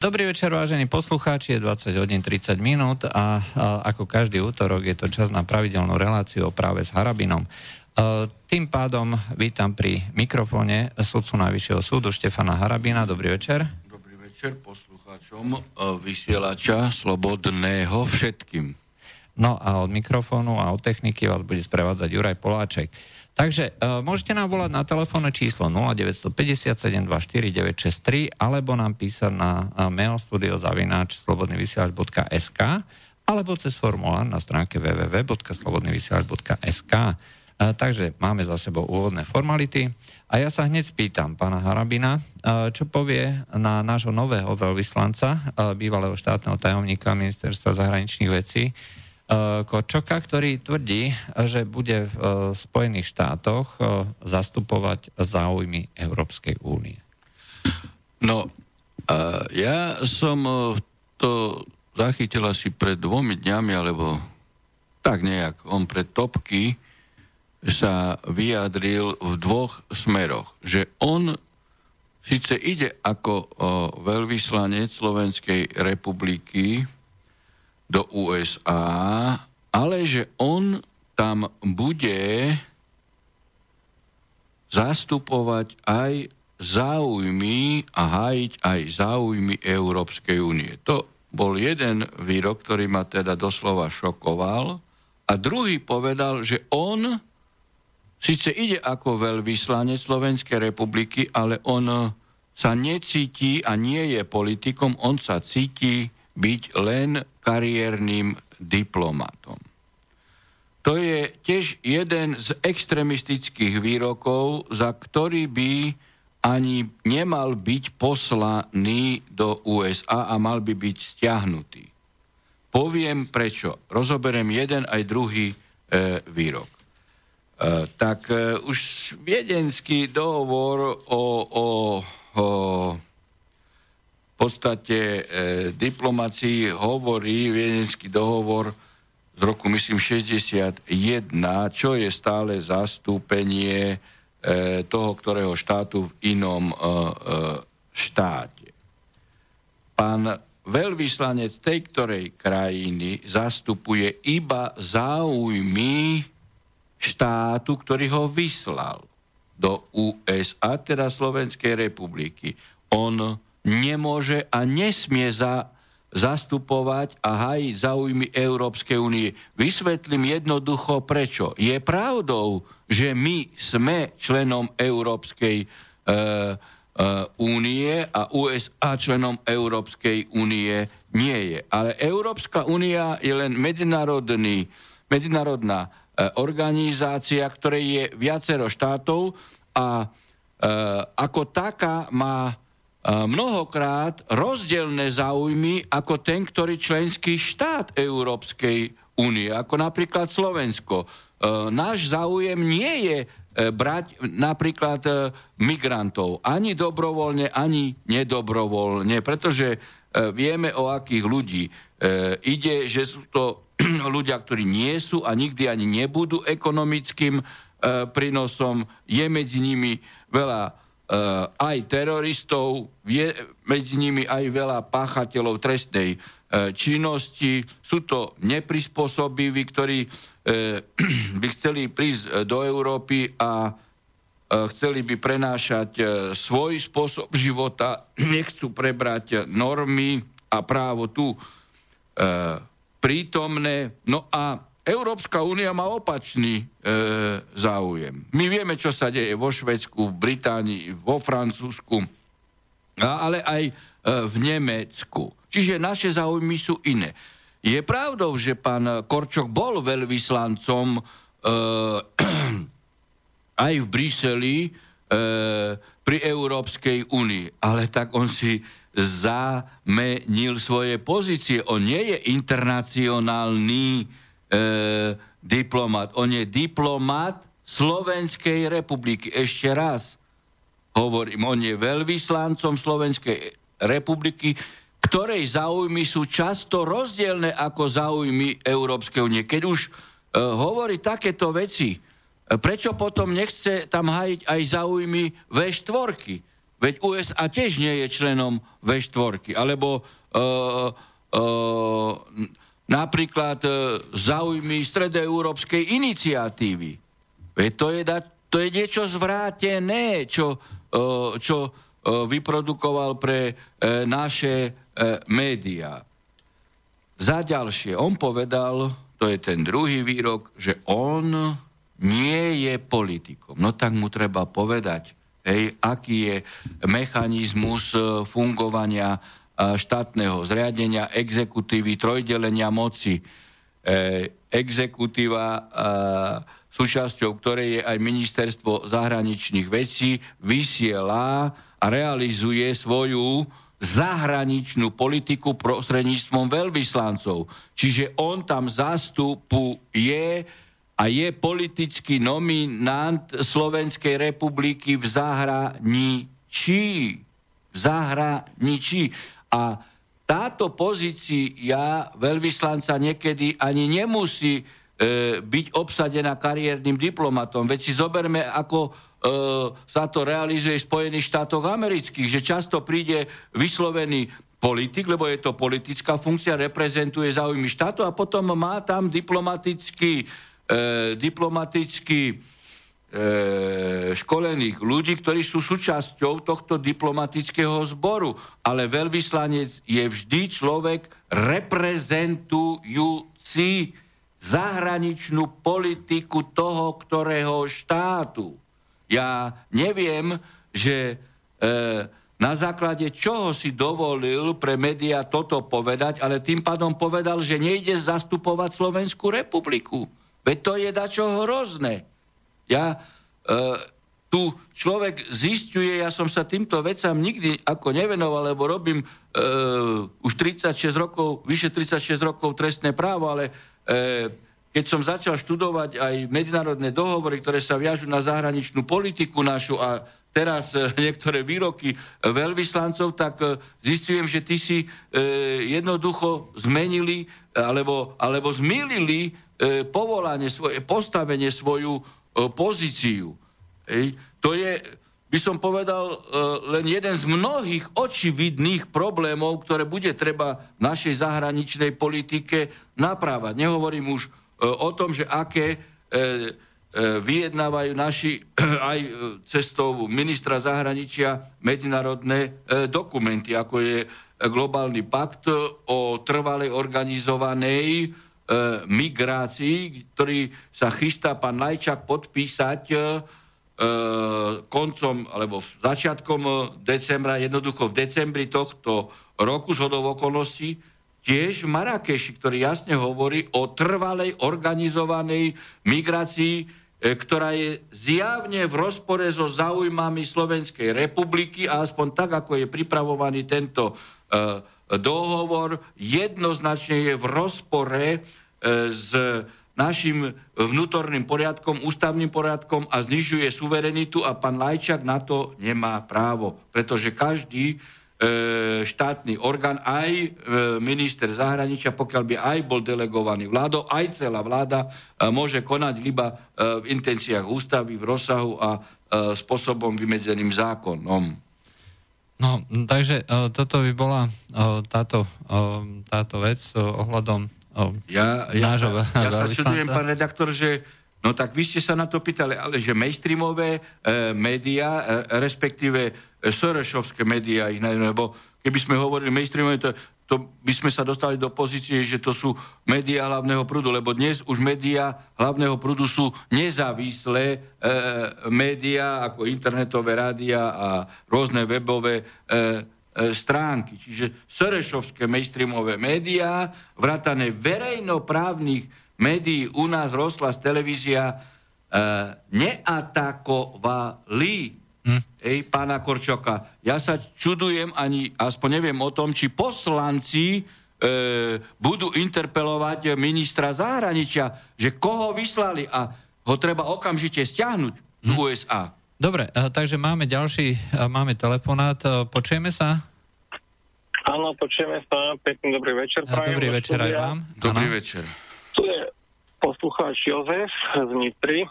Dobrý večer, vážení poslucháči, je 20 hodín 30 minút a, a ako každý útorok je to čas na pravidelnú reláciu o práve s Harabinom. A, tým pádom vítam pri mikrofóne sudcu Najvyššieho súdu Štefana Harabina. Dobrý večer. Dobrý večer poslucháčom e, vysielača Slobodného všetkým. No a od mikrofónu a od techniky vás bude sprevádzať Juraj Poláček. Takže uh, môžete nám volať na telefónne číslo 0957 24963 alebo nám písať na uh, mail studiozavináč slobodnyvysielač.sk alebo cez formulár na stránke www.slobodnyvysielač.sk uh, Takže máme za sebou úvodné formality. A ja sa hneď spýtam pána Harabina, uh, čo povie na nášho nového veľvyslanca, uh, bývalého štátneho tajomníka ministerstva zahraničných vecí, Korčoka, ktorý tvrdí, že bude v eh, Spojených štátoch eh, zastupovať záujmy Európskej únie. No, ja som to zachytil asi pred dvomi dňami, alebo tak nejak, on pred topky sa vyjadril v dvoch smeroch, že on síce ide ako veľvyslanec Slovenskej republiky do USA, ale že on tam bude zastupovať aj záujmy a hájiť aj záujmy Európskej únie. To bol jeden výrok, ktorý ma teda doslova šokoval. A druhý povedal, že on síce ide ako veľvyslanec Slovenskej republiky, ale on sa necíti a nie je politikom, on sa cíti byť len kariérnym diplomatom. To je tiež jeden z extremistických výrokov, za ktorý by ani nemal byť poslaný do USA a mal by byť stiahnutý. Poviem prečo. Rozoberiem jeden aj druhý e, výrok. E, tak e, už viedenský dohovor o, o, o podstate e, diplomácii hovorí viedenský dohovor z roku, myslím, 61, čo je stále zastúpenie e, toho, ktorého štátu v inom e, e, štáte. Pán veľvyslanec tej ktorej krajiny zastupuje iba záujmy štátu, ktorý ho vyslal do USA, teda Slovenskej republiky. On nemôže a nesmie za, zastupovať a hajiť záujmy Európskej únie. Vysvetlím jednoducho prečo. Je pravdou, že my sme členom Európskej e, e, únie a USA členom Európskej únie nie je. Ale Európska únia je len medzinárodný, medzinárodná e, organizácia, ktorej je viacero štátov a e, ako taká má mnohokrát rozdielne záujmy ako ten, ktorý členský štát Európskej únie, ako napríklad Slovensko. E, náš záujem nie je e, brať napríklad e, migrantov ani dobrovoľne, ani nedobrovoľne, pretože vieme o akých ľudí ide, že sú to ľudia, ktorí nie sú a nikdy ani nebudú ekonomickým prínosom. Je medzi nimi veľa aj teroristov, je medzi nimi aj veľa páchateľov trestnej eh, činnosti. Sú to neprispôsobiví, ktorí eh, by chceli prísť do Európy a chceli by prenášať svoj spôsob života, nechcú prebrať normy a právo tu prítomné. No a Európska únia má opačný e, záujem. My vieme, čo sa deje vo Švedsku, v Británii, vo Francúzsku, ale aj e, v Nemecku. Čiže naše záujmy sú iné. Je pravdou, že pán Korčok bol veľvyslancom e, aj v Bruseli e, pri Európskej únii, ale tak on si zamenil svoje pozície. On nie je internacionálny diplomat. On je diplomat Slovenskej republiky. Ešte raz hovorím, on je veľvyslancom Slovenskej republiky, ktorej záujmy sú často rozdielne ako záujmy Európskej únie. Keď už e, hovorí takéto veci, e, prečo potom nechce tam hajiť aj záujmy V4? Veď USA tiež nie je členom V4, alebo uh, uh, napríklad uh, záujmy stredoeurópskej iniciatívy. Veď to je, to je niečo zvrátené, čo, uh, čo uh, vyprodukoval pre uh, naše uh, médiá. Za ďalšie, on povedal, to je ten druhý výrok, že on nie je politikom. No tak mu treba povedať, hej, aký je mechanizmus e, fungovania e, štátneho zriadenia, exekutívy, trojdelenia moci. E, exekutíva, súčasťou ktorej je aj ministerstvo zahraničných vecí, vysiela a realizuje svoju zahraničnú politiku prostredníctvom veľvyslancov. Čiže on tam zastupuje a je politický nominant Slovenskej republiky v zahraničí. V zahraničí. A táto pozícia veľvyslanca niekedy ani nemusí e, byť obsadená kariérnym diplomatom. Veď si zoberme, ako E, sa to realizuje v Spojených štátoch amerických, že často príde vyslovený politik, lebo je to politická funkcia, reprezentuje záujmy štátu a potom má tam diplomatický, e, diplomatický e, školených ľudí, ktorí sú súčasťou tohto diplomatického zboru. Ale veľvyslanec je vždy človek reprezentujúci zahraničnú politiku toho, ktorého štátu. Ja neviem, že e, na základe čoho si dovolil pre médiá toto povedať, ale tým pádom povedal, že nejde zastupovať Slovenskú republiku. Veď to je dačo hrozné. Ja... E, tu človek zistuje, ja som sa týmto vecam nikdy ako nevenoval, lebo robím e, už 36 rokov, vyše 36 rokov trestné právo, ale e, keď som začal študovať aj medzinárodné dohovory, ktoré sa viažú na zahraničnú politiku našu a teraz e, niektoré výroky veľvyslancov, tak e, zistujem, že ty si e, jednoducho zmenili alebo, alebo zmýlili povolanie svoje, postavenie, svoju pozíciu. Ej, to je, by som povedal, len jeden z mnohých očividných problémov, ktoré bude treba v našej zahraničnej politike naprávať. Nehovorím už E, o tom, že aké e, e, vyjednávajú naši aj cestou ministra zahraničia medzinárodné dokumenty, ako je globálny pakt o trvalej organizovanej migrácii, ktorý sa chystá pán Lajčak podpísať koncom alebo začiatkom decembra, jednoducho v decembri tohto roku z hodov okolností, tiež v Marrakeši, ktorý jasne hovorí o trvalej organizovanej migrácii, e, ktorá je zjavne v rozpore so záujmami Slovenskej republiky a aspoň tak, ako je pripravovaný tento e, dohovor, jednoznačne je v rozpore e, s našim vnútorným poriadkom, ústavným poriadkom a znižuje suverenitu a pán Lajčak na to nemá právo, pretože každý E, štátny orgán, aj e, minister zahraničia, pokiaľ by aj bol delegovaný vládou, aj celá vláda e, môže konať iba v intenciách ústavy, v rozsahu a spôsobom vymedzeným zákonom. No, takže toto by bola táto, táto vec ohľadom ja, ja, nášho sa, ja sa čudujem, pán redaktor, že No tak vy ste sa na to pýtali, ale že mainstreamové e, médiá, e, respektíve e, Sorešovské médiá, ich lebo keby sme hovorili mainstreamové, to, to by sme sa dostali do pozície, že to sú médiá hlavného prúdu, lebo dnes už médiá hlavného prúdu sú nezávislé e, médiá, ako internetové rádia a rôzne webové e, e, stránky. Čiže Sorešovské mainstreamové médiá, vratané verejnoprávnych médií u nás rostla z televízia e, neatakovali hm. ej, pána Korčoka. Ja sa čudujem, ani aspoň neviem o tom, či poslanci e, budú interpelovať ministra zahraničia, že koho vyslali a ho treba okamžite stiahnuť z hm. USA. Dobre, e, takže máme ďalší, e, máme telefonát. E, počujeme sa? Áno, počujeme sa. Pekný dobrý večer. Dobrý večer aj vám. Dobrý ano. večer. Tu je poslucháč Jozef z Nitry. E,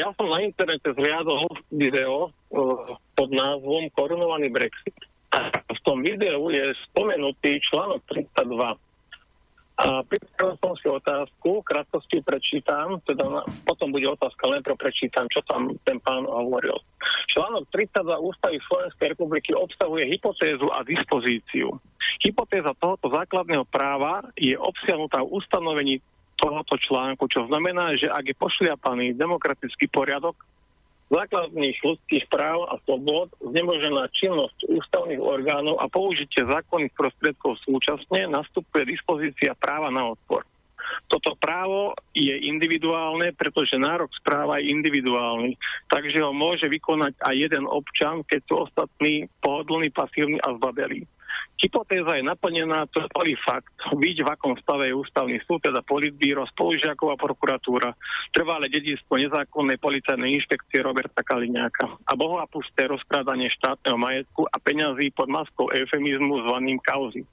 ja som na internete zriadol video, e, pod názvom Korunovaný Brexit. A v tom videu je spomenutý článok 32 a pripravil som si otázku, krátkosti prečítam, teda potom bude otázka, len pro prečítam, čo tam ten pán hovoril. Článok 32 Ústavy Slovenskej republiky obsahuje hypotézu a dispozíciu. Hypotéza tohoto základného práva je obsiahnutá v ustanovení tohoto článku, čo znamená, že ak je pošliapaný demokratický poriadok, základných ľudských práv a slobod, znemožená činnosť ústavných orgánov a použitie zákonných prostriedkov súčasne nastupuje dispozícia práva na odpor. Toto právo je individuálne, pretože nárok správa je individuálny, takže ho môže vykonať aj jeden občan, keď sú ostatní pohodlní, pasívni a zbabelí. Hypotéza je naplnená, to je fakt. Vidť, v akom stave je ústavný súd, teda politbíro, spolužiaková prokuratúra, trvalé dedictvo nezákonnej policajnej inšpekcie Roberta Kaliňáka a bohoapusté rozkrádanie štátneho majetku a peňazí pod maskou eufemizmu zvaným kauzy.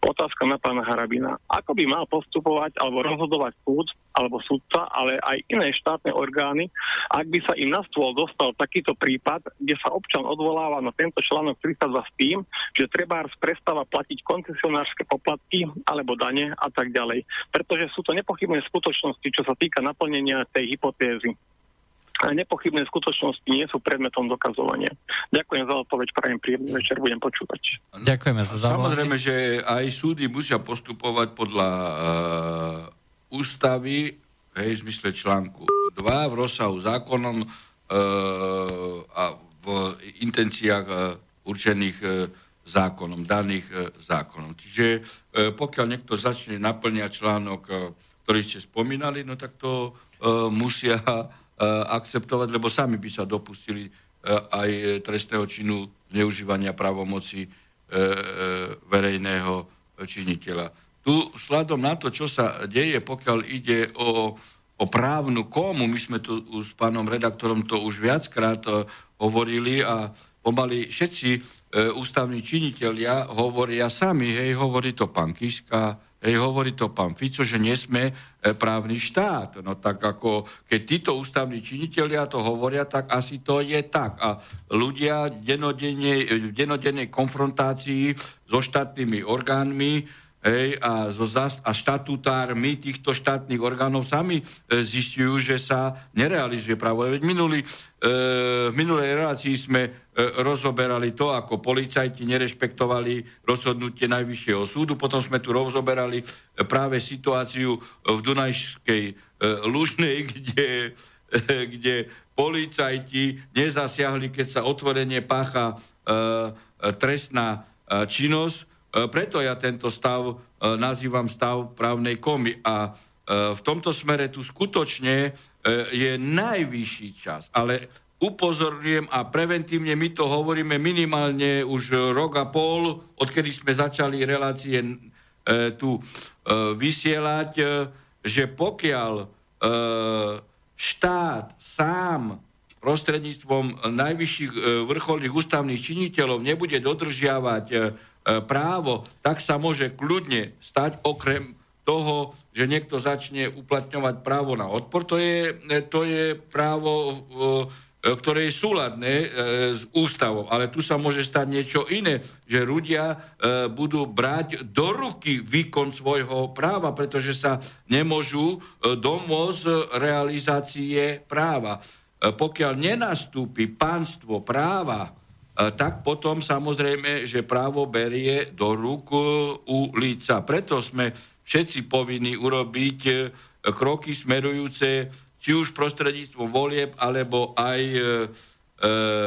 Otázka na pána Harabina. Ako by mal postupovať alebo rozhodovať súd alebo súdca, ale aj iné štátne orgány, ak by sa im na stôl dostal takýto prípad, kde sa občan odvoláva na tento článok 32 s tým, že treba prestáva platiť koncesionárske poplatky alebo dane a tak ďalej. Pretože sú to nepochybné skutočnosti, čo sa týka naplnenia tej hypotézy a nepochybné skutočnosti nie sú predmetom dokazovania. Ďakujem za odpoveď, prajem príjemný večer, budem počúvať. Ďakujeme za zavolanie. Samozrejme, že aj súdy musia postupovať podľa uh, ústavy, hej, v zmysle článku 2, v rozsahu zákonom uh, a v intenciách uh, určených uh, zákonom, daných uh, zákonom. Čiže uh, pokiaľ niekto začne naplňať článok, uh, ktorý ste spomínali, no tak to uh, musia Eh, akceptovať, lebo sami by sa dopustili eh, aj trestného činu zneužívania právomoci verejného činiteľa. Tu sladom na to, čo sa deje, pokiaľ ide o, o právnu komu, my sme tu s pánom redaktorom to už viackrát hovorili a pomaly všetci ústavní činiteľia hovoria sami, hej, hovorí to pán Kiska, Hej, hovorí to pán Fico, že nie sme e, právny štát. No tak ako, keď títo ústavní činitelia to hovoria, tak asi to je tak. A ľudia v denodennej konfrontácii so štátnymi orgánmi hej, a, zast- a štatutármi týchto štátnych orgánov sami e, zistujú, že sa nerealizuje právo. Veď minulý, e, v minulej relácii sme e, rozoberali to, ako policajti nerešpektovali rozhodnutie Najvyššieho súdu, potom sme tu rozoberali e, práve situáciu v Dunajskej e, Lužnej, kde, e, kde policajti nezasiahli, keď sa otvorenie pácha e, trestná e, činnosť, E, preto ja tento stav e, nazývam stav právnej komy. A e, v tomto smere tu skutočne je najvyšší čas, ale upozorňujem a preventívne my to hovoríme minimálne už rok a pol, odkedy sme začali relácie tu vysielať, že pokiaľ štát sám prostredníctvom najvyšších vrcholných ústavných činiteľov nebude dodržiavať E, právo, tak sa môže kľudne stať okrem toho, že niekto začne uplatňovať právo na odpor. To je, e, to je právo, e, ktoré je súladné s ústavou. Ale tu sa môže stať niečo iné, že ľudia budú brať do ruky výkon svojho práva, pretože sa nemôžu domôcť realizácie práva. Pokiaľ nenastúpi pánstvo práva, E, tak potom samozrejme, že právo berie do rúk e, ulica. Preto sme všetci povinní urobiť e, kroky smerujúce či už prostredníctvom volieb, alebo aj e,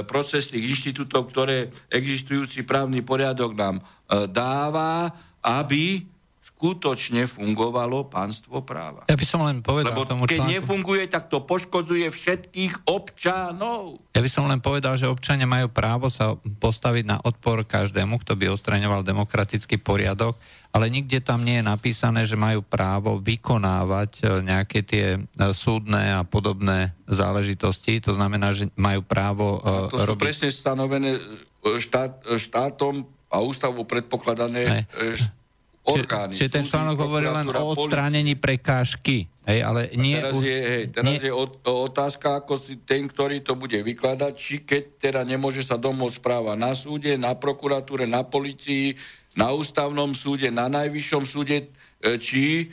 procesných inštitútov, ktoré existujúci právny poriadok nám e, dáva, aby skutočne fungovalo pánstvo práva. Ja by som len povedal Lebo tomu keď článku... nefunguje, tak to poškodzuje všetkých občanov. Ja by som len povedal, že občania majú právo sa postaviť na odpor každému, kto by ostraňoval demokratický poriadok, ale nikde tam nie je napísané, že majú právo vykonávať e, nejaké tie e, súdne a podobné záležitosti. To znamená, že majú právo a to robiť... sú presne stanovené štát, štátom a ústavu predpokladané orgány. Čiže ten článok hovorí len o odstránení prekážky. Hej, ale nie... Teraz je, hej, teraz nie... je otázka, ako si ten, ktorý to bude vykladať, či keď teda nemôže sa domov správa na súde, na prokuratúre, na policii, na ústavnom súde, na najvyššom súde, e, či e,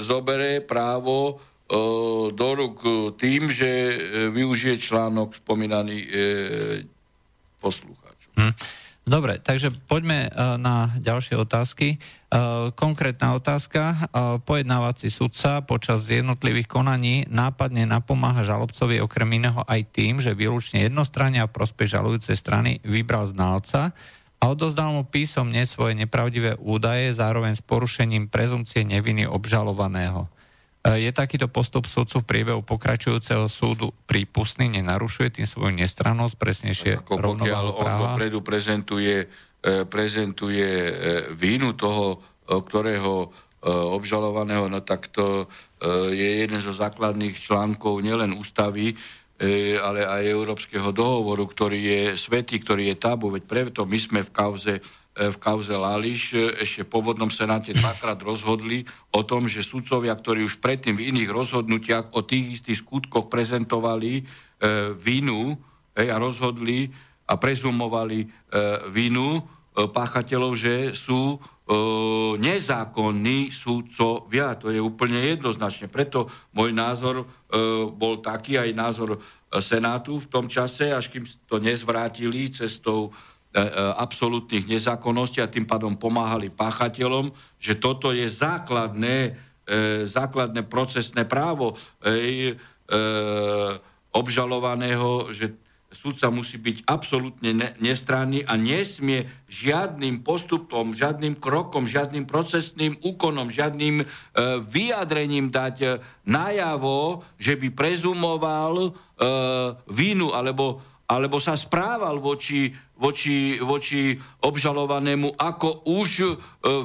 zobere právo e, do rúk tým, že e, využije článok spomínaný e, poslucháčom. Hm. Dobre, takže poďme e, na ďalšie otázky. E, konkrétna otázka. E, pojednávací sudca počas jednotlivých konaní nápadne napomáha žalobcovi okrem iného aj tým, že výlučne jednostranne a prospech žalujúcej strany vybral znalca a odozdal mu písomne svoje nepravdivé údaje zároveň s porušením prezumcie neviny obžalovaného. Je takýto postup sudcu v priebehu pokračujúceho súdu prípustný, nenarušuje tým svoju nestrannosť, presnejšie Ako pokiaľ on dopredu prezentuje, e, prezentuje e, vínu toho, e, ktorého obžalovaného, no tak to je jeden zo základných článkov nielen ústavy, ale aj Európskeho dohovoru, ktorý je svetý, ktorý je tabu, veď preto my sme v kauze E, v kauze Lališ e, ešte po vodnom senáte dvakrát rozhodli o tom, že sudcovia, ktorí už predtým v iných rozhodnutiach o tých istých skutkoch prezentovali e, vinu hej, a rozhodli a prezumovali e, vinu e, páchateľov, že sú e, nezákonní sudcovia. To je úplne jednoznačne. Preto môj názor e, bol taký, aj názor Senátu v tom čase, až kým to nezvrátili cestou E, e, absolútnych nezákonností a tým pádom pomáhali páchateľom, že toto je základné, e, základné procesné právo obžalovaného, že súdca musí byť absolútne nestranný a nesmie žiadnym postupom, žiadnym krokom, žiadnym procesným úkonom, žiadnym e, vyjadrením dať e, najavo, že by prezumoval e, vínu alebo, alebo sa správal voči voči, voči obžalovanému ako už e,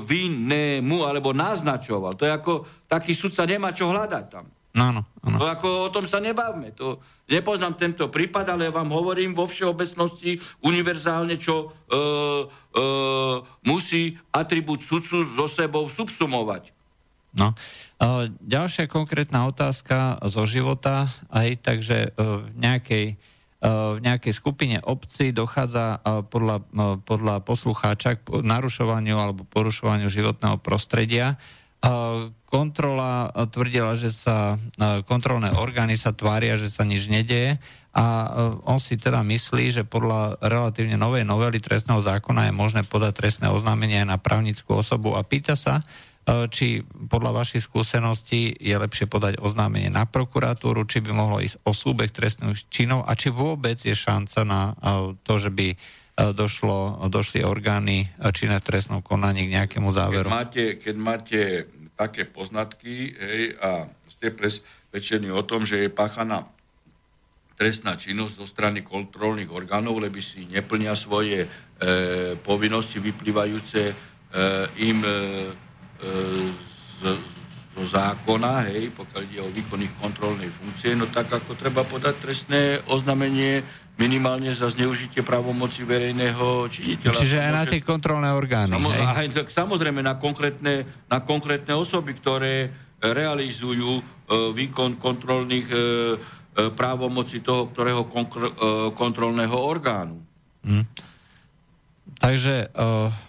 vinnému, alebo naznačoval. To je ako, taký sudca nemá čo hľadať tam. Áno, áno. To ako o tom sa nebavme. To, nepoznám tento prípad, ale vám hovorím vo všeobecnosti univerzálne, čo e, e, musí atribút sudcu so sebou subsumovať. No. E, ďalšia konkrétna otázka zo života, aj takže e, v nejakej v nejakej skupine obci dochádza podľa, podľa poslucháča k narušovaniu alebo porušovaniu životného prostredia. Kontrola tvrdila, že sa kontrolné orgány sa tvária, že sa nič nedeje a on si teda myslí, že podľa relatívne novej novely trestného zákona je možné podať trestné oznámenie aj na právnickú osobu a pýta sa, E, či podľa vašich skúseností je lepšie podať oznámenie na prokuratúru, či by mohlo ísť o súbeh trestných činov a či vôbec je šanca na e, to, že by e, došlo, došli orgány činné v trestnom konaní k nejakému záveru. Keď máte, keď máte také poznatky hej, a ste presvedčení o tom, že je páchaná trestná činnosť zo strany kontrolných orgánov, lebo si neplnia svoje e, povinnosti vyplývajúce e, im e, z, zo zákona, hej, pokiaľ ide o výkon ich kontrolnej funkcie, no tak ako treba podať trestné oznámenie minimálne za zneužitie právomoci verejného činiteľa. Čiže aj na tie kontrolné orgány. Samo, hej? Aj, tak samozrejme na konkrétne, na konkrétne osoby, ktoré realizujú e, výkon kontrolných e, e, právomoci toho, ktorého konkr- e, kontrolného orgánu. Hm. Takže e,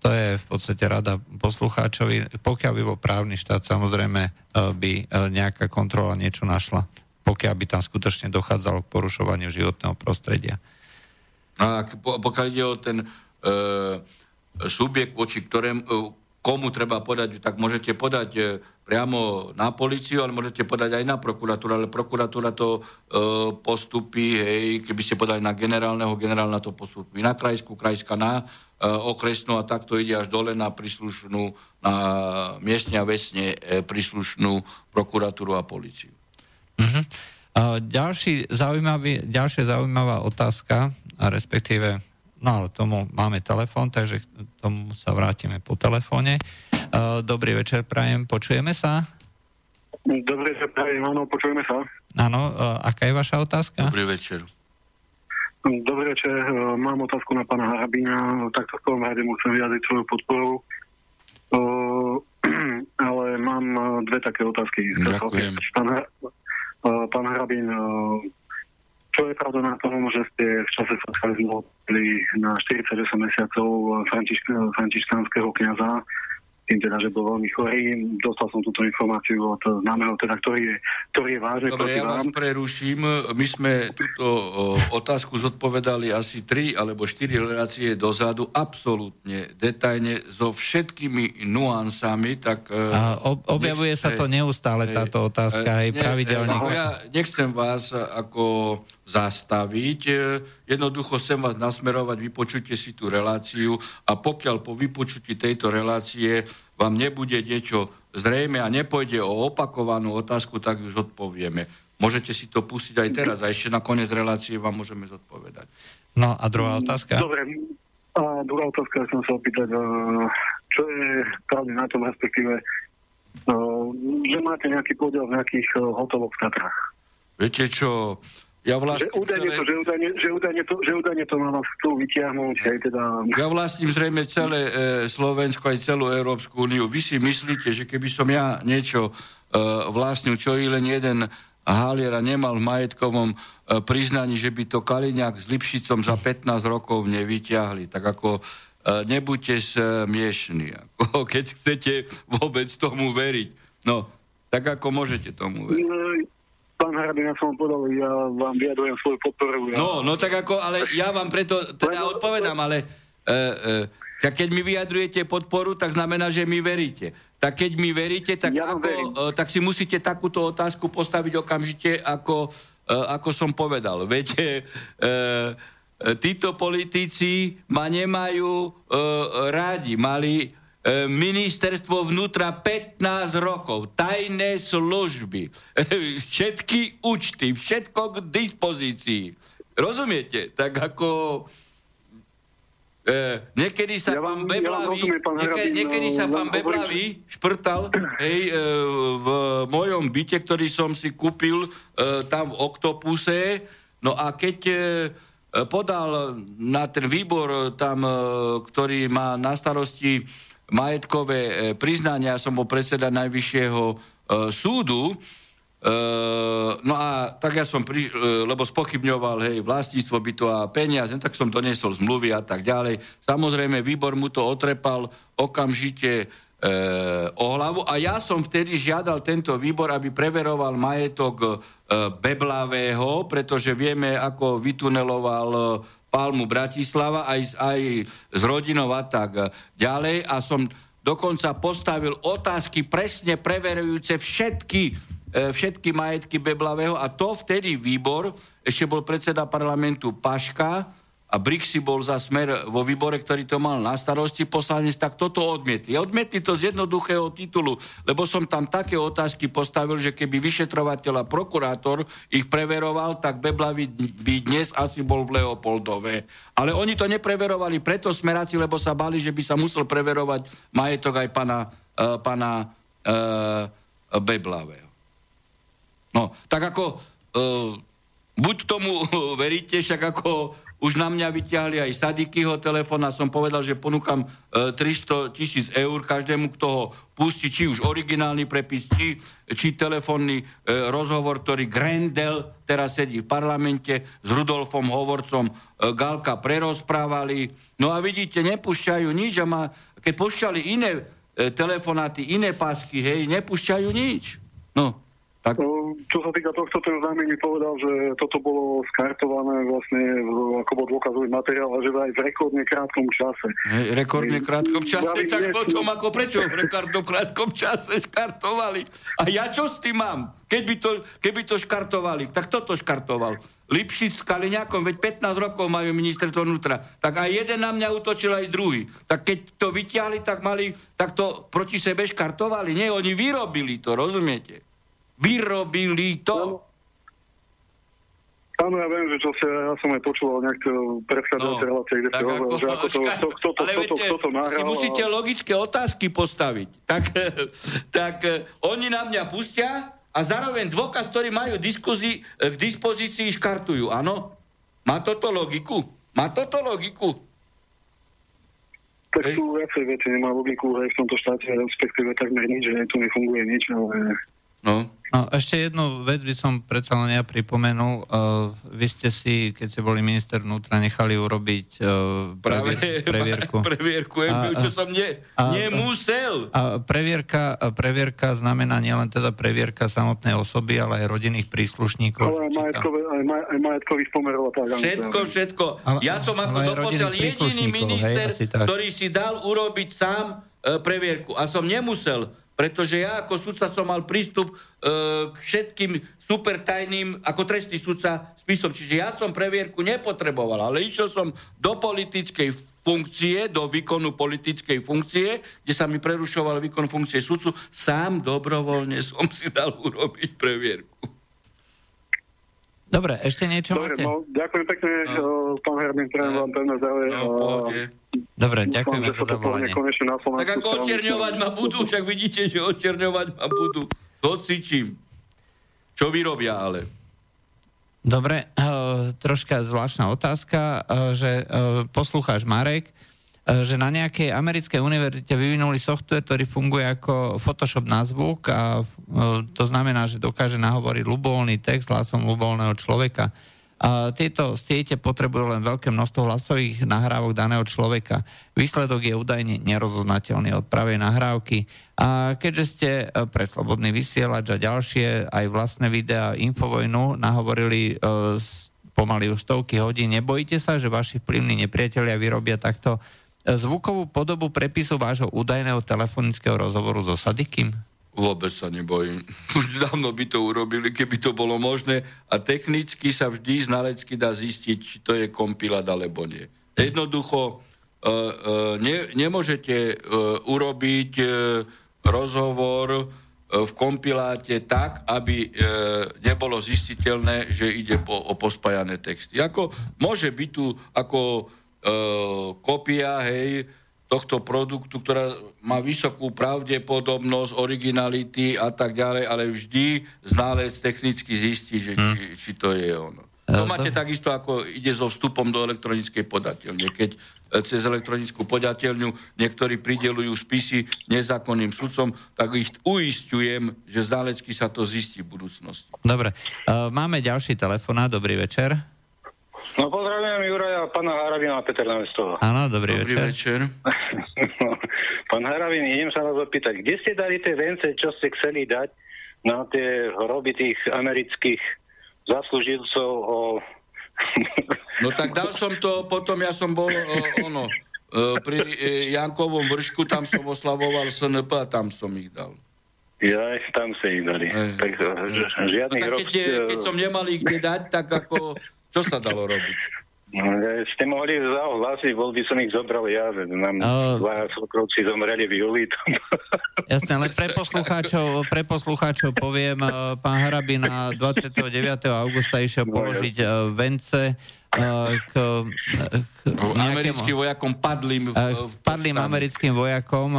to je v podstate rada poslucháčovi. Pokiaľ by bol právny štát, samozrejme e, by e, nejaká kontrola niečo našla. Pokiaľ by tam skutočne dochádzalo k porušovaniu životného prostredia. A pokiaľ ide o ten e, subjekt, voči ktorém, e, komu treba podať, tak môžete podať e, priamo na policiu, ale môžete podať aj na prokuratúru, ale prokuratúra to e, postupí, hej, keby ste podali na generálneho, generálna to postupí na krajskú, krajská na e, okresnú a takto ide až dole na príslušnú, na miestne a vesne e, príslušnú prokuratúru a policiu. Uh-huh. ďalší zaujímavý, ďalšia zaujímavá otázka, respektíve No ale tomu máme telefón, takže k tomu sa vrátime po telefóne. Uh, dobrý večer, Prajem, počujeme sa? Dobrý večer, Prajem, áno, počujeme sa. Áno, uh, aká je vaša otázka? Dobrý večer. Dobrý večer, uh, mám otázku na pána Harabína, takto v tom rade musím vyjadriť svoju podporu, ale mám dve také otázky. Ďakujem. Pán, pán Hrabin, čo je pravda na tom, že ste v čase socializmu na 48 mesiacov františkánskeho kniaza tým teda, že bol veľmi chorý. Dostal som túto informáciu od známeho, teda, ktorý je, ktorý je vážne Dobre, ja vás preruším. My sme túto otázku zodpovedali asi 3 alebo 4 relácie dozadu, absolútne detajne, so všetkými nuansami. Tak, e, A ob, objavuje nech, sa to neustále, táto otázka, aj pravidelne. Ja nechcem vás ako zastaviť. E, jednoducho chcem vás nasmerovať, vypočujte si tú reláciu a pokiaľ po vypočutí tejto relácie vám nebude niečo zrejme a nepôjde o opakovanú otázku, tak ju zodpovieme. Môžete si to pustiť aj teraz a ešte na koniec relácie vám môžeme zodpovedať. No a druhá otázka? Dobre, a druhá otázka som sa opýtať, e, čo je pravde na tom, respektíve, e, že máte nejaký podiel v nejakých hoteloch v Tatrách. Viete čo, ja vlastním že údajne, celé... to, že, údajne, že, údajne to, že údajne to na vás chcú vyťahnuť, aj teda... Ja vlastním zrejme celé e, Slovensko, aj celú Európsku úniu. Vy si myslíte, že keby som ja niečo e, vlastnil, čo i len jeden Haliera nemal v majetkovom e, priznaní, že by to Kaliňák s Lipšicom za 15 rokov nevyťahli. Tak ako e, nebuďte smiešní, ako, keď chcete vôbec tomu veriť. No, tak ako môžete tomu veriť. Pán Hrabina som povedal, ja vám vyjadrujem svoju podporu. Ja... No, no tak ako, ale ja vám preto teda odpovedám, ale e, e, tak keď mi vyjadrujete podporu, tak znamená, že mi veríte. Tak keď mi veríte, tak, ja ako, e, tak si musíte takúto otázku postaviť okamžite, ako, ako som povedal. Viete, títo politici ma nemajú rádi. Mali ministerstvo vnútra 15 rokov, tajné služby, všetky účty, všetko k dispozícii. Rozumiete? Tak ako... E, niekedy sa ja vám, pán Beblavý, ja niekedy, niekedy sa pán Beblavý šprtal hej, e, v mojom byte, ktorý som si kúpil e, tam v Oktopuse, no a keď e, podal na ten výbor tam, e, ktorý má na starosti majetkové e, priznania, som bol predseda Najvyššieho e, súdu, e, no a tak ja som, pri, lebo spochybňoval, hej, vlastníctvo bytu a peniaze, tak som donesol zmluvy a tak ďalej. Samozrejme, výbor mu to otrepal okamžite e, o hlavu. A ja som vtedy žiadal tento výbor, aby preveroval majetok Beblavého, pretože vieme, ako vytuneloval Palmu Bratislava aj, aj s rodinou a tak ďalej. A som dokonca postavil otázky presne preverujúce všetky, e, všetky majetky Beblavého. A to vtedy výbor, ešte bol predseda parlamentu Paška, a Brixi bol za smer vo výbore, ktorý to mal na starosti poslanec, tak toto odmietli. Odmietli to z jednoduchého titulu, lebo som tam také otázky postavil, že keby vyšetrovateľ a prokurátor ich preveroval, tak Beblavi by dnes asi bol v Leopoldove. Ale oni to nepreverovali preto smeráci, lebo sa bali, že by sa musel preverovať majetok aj pana, uh, pana uh, Beblavého. No, tak ako uh, buď tomu veríte, však ako už na mňa vyťahli aj Sadikyho telefón a som povedal, že ponúkam e, 300 tisíc eur každému, kto ho pustí, či už originálny prepis, či, či telefónny e, rozhovor, ktorý Grendel teraz sedí v parlamente s Rudolfom Hovorcom e, Galka prerozprávali. No a vidíte, nepúšťajú nič a ma, keď púšťali iné e, telefonáty, iné pásky, hej, nepúšťajú nič. No, tak... No, čo sa týka tohto, ten známy mi povedal, že toto bolo skartované vlastne ako bol dôkazový materiál a že aj v rekordne krátkom čase. Hej, rekordne krátkom čase? Ja, tak potom ako prečo v rekordne krátkom čase škartovali? A ja čo s tým mám? Keď by to, keby to škartovali, tak kto to škartoval? Lipšic s Kaliňákom, veď 15 rokov majú ministerstvo vnútra. Tak aj jeden na mňa utočil, aj druhý. Tak keď to vyťahli, tak mali, tak to proti sebe škartovali. Nie, oni vyrobili to, rozumiete? Vyrobili to. Áno, ja viem, že čo si, ja som aj počúval nejaké predchádzajúce no, relácie, kde ste hovorili, že ako to, kto, kto, to, kto, kto to nahral. Si musíte a... logické otázky postaviť. Tak, tak eh, oni na mňa pustia a zároveň dôkaz, ktorý majú diskuzi, eh, k dispozícii, škartujú. Áno? Má toto logiku? Má toto logiku? Tak sú viacej veci, nemá logiku aj v tomto štáte, respektíve takmer nič, že tu nefunguje nič, ale... No. No, ešte jednu vec by som predsa len ja pripomenul. Uh, vy ste si, keď ste boli minister vnútra, nechali urobiť uh, Práve, previerku. previerku, a, čo som ne, a, nemusel. A previerka, previerka znamená nielen teda previerka samotnej osoby, ale aj rodinných príslušníkov. Ale aj, majetkové, aj, maj, aj majetkových pomerov. Tak, všetko, všetko. Ale, ja som ako doposiaľ jediný minister, hej, ktorý si dal urobiť sám uh, previerku. A som nemusel pretože ja ako sudca som mal prístup e, k všetkým supertajným, ako trestný sudca, spisom. Čiže ja som previerku nepotreboval, ale išiel som do politickej funkcie, do výkonu politickej funkcie, kde sa mi prerušoval výkon funkcie sudcu. Sám dobrovoľne som si dal urobiť previerku. Dobre, ešte niečo Dobre, máte? No, ďakujem pekne, no. pán Hermin, ktorý no. vám pevné zdravie. No, Dobre, ďakujeme za zavolanie. Tak ako očerňovať ma budú, však vidíte, že očerňovať ma budú. Hocičím. Čo vyrobia ale? Dobre, uh, troška zvláštna otázka, uh, že uh, poslucháš Marek, že na nejakej americkej univerzite vyvinuli software, ktorý funguje ako Photoshop na zvuk a e, to znamená, že dokáže nahovoriť ľubovoľný text hlasom ľubovoľného človeka. A tieto siete potrebujú len veľké množstvo hlasových nahrávok daného človeka. Výsledok je údajne nerozoznateľný od pravej nahrávky. A keďže ste e, pre slobodný vysielač a ďalšie aj vlastné videá Infovojnu nahovorili pomaly už stovky hodín, nebojíte sa, že vaši vplyvní nepriatelia vyrobia takto zvukovú podobu prepisu vášho údajného telefonického rozhovoru so Sadikým? Vôbec sa nebojím. Už dávno by to urobili, keby to bolo možné. A technicky sa vždy znalecky dá zistiť, či to je kompilát alebo nie. Jednoducho uh, uh, ne, nemôžete uh, urobiť rozhovor v kompiláte tak, aby nebolo zistiteľné, že ide po, o pospájané texty. Ako môže byť tu ako e, kopia, hej, tohto produktu, ktorá má vysokú pravdepodobnosť, originality a tak ďalej, ale vždy ználec technicky zistí, že či, hm. či to je ono. To máte takisto, ako ide so vstupom do elektronickej podateľne. Keď e, cez elektronickú podateľňu niektorí pridelujú spisy nezákonným sudcom, tak ich uistujem, že ználecky sa to zistí v budúcnosti. Dobre, máme ďalší telefonát, dobrý večer. No pozdravujem Juraja, pána Harabina a Peter Namestova. Áno, dobrý, dobrý večer. večer. Pán Harabin, idem sa vás opýtať, kde ste dali tie vence, čo ste chceli dať na tie hroby tých amerických zaslúžilcov o... No tak dal som to, potom ja som bol, o, ono, o, pri e, Jankovom vršku, tam som oslavoval SNP a tam som ich dal. Ja, tam sa ich dali. Ej, tak, žiadnych no, tak keď, keď som nemal ich kde dať, tak ako čo sa dalo robiť? No, ste mohli zahlásiť, bol by som ich zobral ja, že nám uh, dva sokrovci zomreli v júli. Jasne, ale pre poslucháčov, pre poslucháčov poviem, uh, pán Harabina 29. augusta išiel no, položiť uh, vence k, k nejakému, americkým vojakom padlým uh, padlým americkým vojakom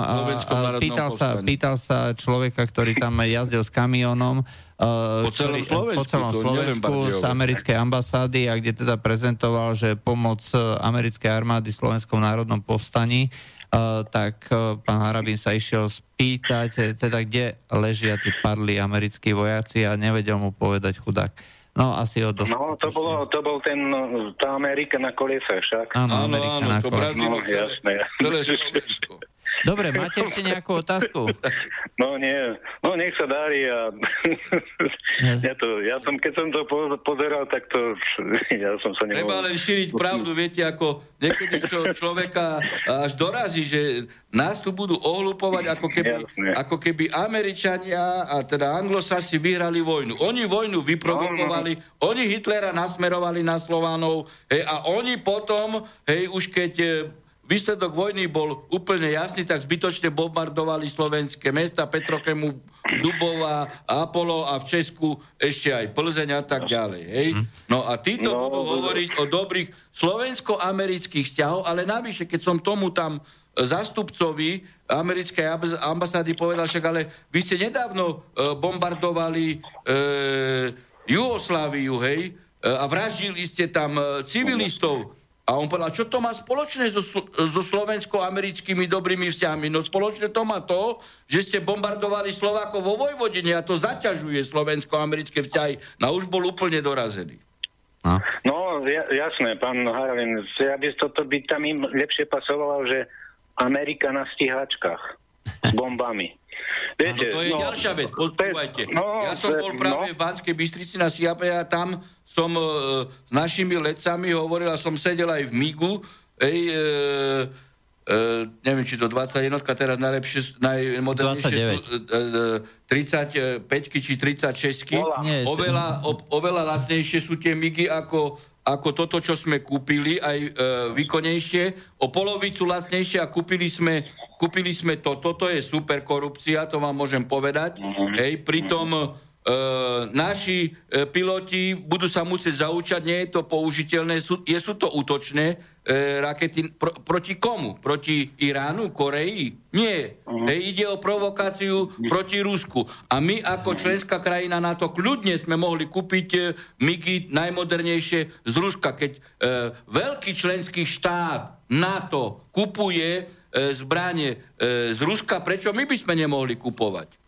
pýtal, sa, pýtal sa človeka, ktorý tam jazdil s kamionom po celom Slovensku, po celom Slovensku z americkej ambasády a kde teda prezentoval, že pomoc uh, americkej armády Slovenskom národnom povstaní, uh, tak pán Harabín sa išiel spýtať, teda kde ležia tí padli americkí vojaci a nevedel mu povedať chudák. No, asi ho dosť... No, to, bolo, to bol ten, tá Amerika na kolese však. Áno, Amerika áno, na to kolese. No, jasné. Dobre, máte ešte nejakú otázku? No nie, no nech sa darí a ja, to, ja som, keď som to pozeral, tak to ja som sa nemohol... Treba len šíriť pravdu, viete, ako niekedy čo, človeka až dorazí, že nás tu budú ohlupovať, ako keby, ako keby Američania a teda Anglosasi vyhrali vojnu. Oni vojnu vyprovokovali, no, no. oni Hitlera nasmerovali na Slovanov hej, a oni potom, hej, už keď Výsledok vojny bol úplne jasný, tak zbytočne bombardovali slovenské mesta, Petrokemu, Dubova, Apollo a v Česku ešte aj Plzeň a tak ďalej. Hej? Hm. No a títo no, budú hovoriť o dobrých slovensko-amerických vzťahov, ale navyše, keď som tomu tam zastupcovi americkej ambasády povedal, však ale vy ste nedávno e, bombardovali e, Jugosláviu, hej, e, a vraždili ste tam e, civilistov A on povedal, čo to má spoločné so, so slovensko-americkými dobrými vzťahmi? No spoločne to má to, že ste bombardovali Slovákov vo Vojvodine a to zaťažuje slovensko-americké vzťahy. No už bol úplne dorazený. No, no ja, jasné, pán Haravin, ja by toto by tam im lepšie pasovalo, že Amerika na stíhačkách s bombami. Viete, ano, to je no, ďalšia vec, počúvajte. No, ja som bol práve no. v Banskej Bystrici na Siape a tam som e, s našimi lecami hovoril a som sedel aj v Migu, ej, e, e, neviem, či to 21, teraz najlepšie, najmodernejšie sú e, 35 e, či 36 oveľa, o, oveľa lacnejšie sú tie Migy ako, ako toto, čo sme kúpili, aj e, výkonnejšie, o polovicu lacnejšie a kúpili sme, kúpili sme to. Toto je super korupcia, to vám môžem povedať. Mm-hmm. Hej, pritom naši e, piloti budú sa musieť zaučať, nie je to použiteľné, sú, je, sú to útočné e, rakety pro, proti komu? Proti Iránu, Koreji? Nie. Uh-huh. E, ide o provokáciu uh-huh. proti Rusku. A my ako členská krajina na to kľudne sme mohli kúpiť e, MIGI najmodernejšie z Ruska. Keď e, veľký členský štát NATO kupuje e, zbranie e, z Ruska, prečo my by sme nemohli kupovať?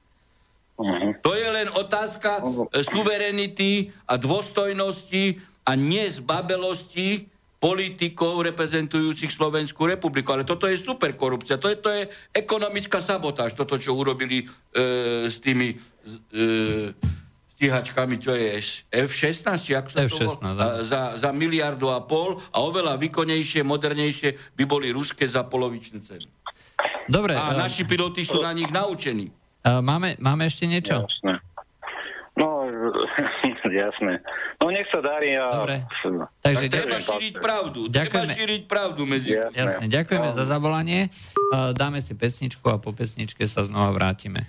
Uh-huh. To je len otázka uh-huh. suverenity a dôstojnosti a nezbabelosti politikov reprezentujúcich Slovenskú republiku. Ale toto je super korupcia. To je, to je ekonomická sabotáž, toto, čo urobili e, s tými e, stíhačkami, čo je F-16, ako sa F-16, to bol, za, za miliardu a pol a oveľa výkonnejšie, modernejšie by boli ruské za polovičnú cenu. Dobre, a uh, naši piloti sú na nich naučení. Uh, máme, máme ešte niečo? Jasné. No, jasné. No nech sa darí a... Dobre. Takže tak treba šíriť pravdu. Ďakujeme. Treba šíriť pravdu medzi... Jasné. Jasné. Ďakujeme no. za zavolanie. Dáme si pesničku a po pesničke sa znova vrátime.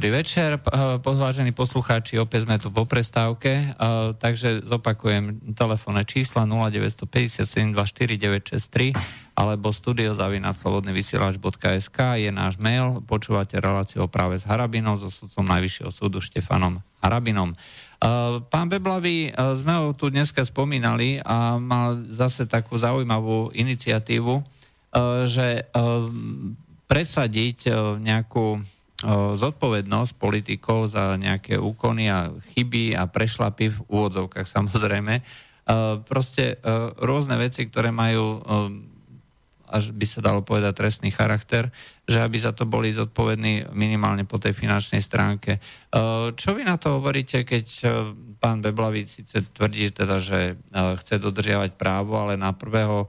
Dobrý večer, podvážení poslucháči, opäť sme tu po prestávke, takže zopakujem telefónne čísla 0957249963 alebo studiozavinaslobodnyvysielač.sk je náš mail, počúvate reláciu práve s Harabinom, so sudcom Najvyššieho súdu Štefanom Harabinom. Pán Beblavý, sme ho tu dneska spomínali a mal zase takú zaujímavú iniciatívu, že presadiť nejakú zodpovednosť politikov za nejaké úkony a chyby a prešlapy v úvodzovkách samozrejme. Proste rôzne veci, ktoré majú až by sa dalo povedať trestný charakter, že aby za to boli zodpovední minimálne po tej finančnej stránke. Čo vy na to hovoríte, keď pán Beblavíc síce tvrdí teda, že chce dodržiavať právo, ale na prvého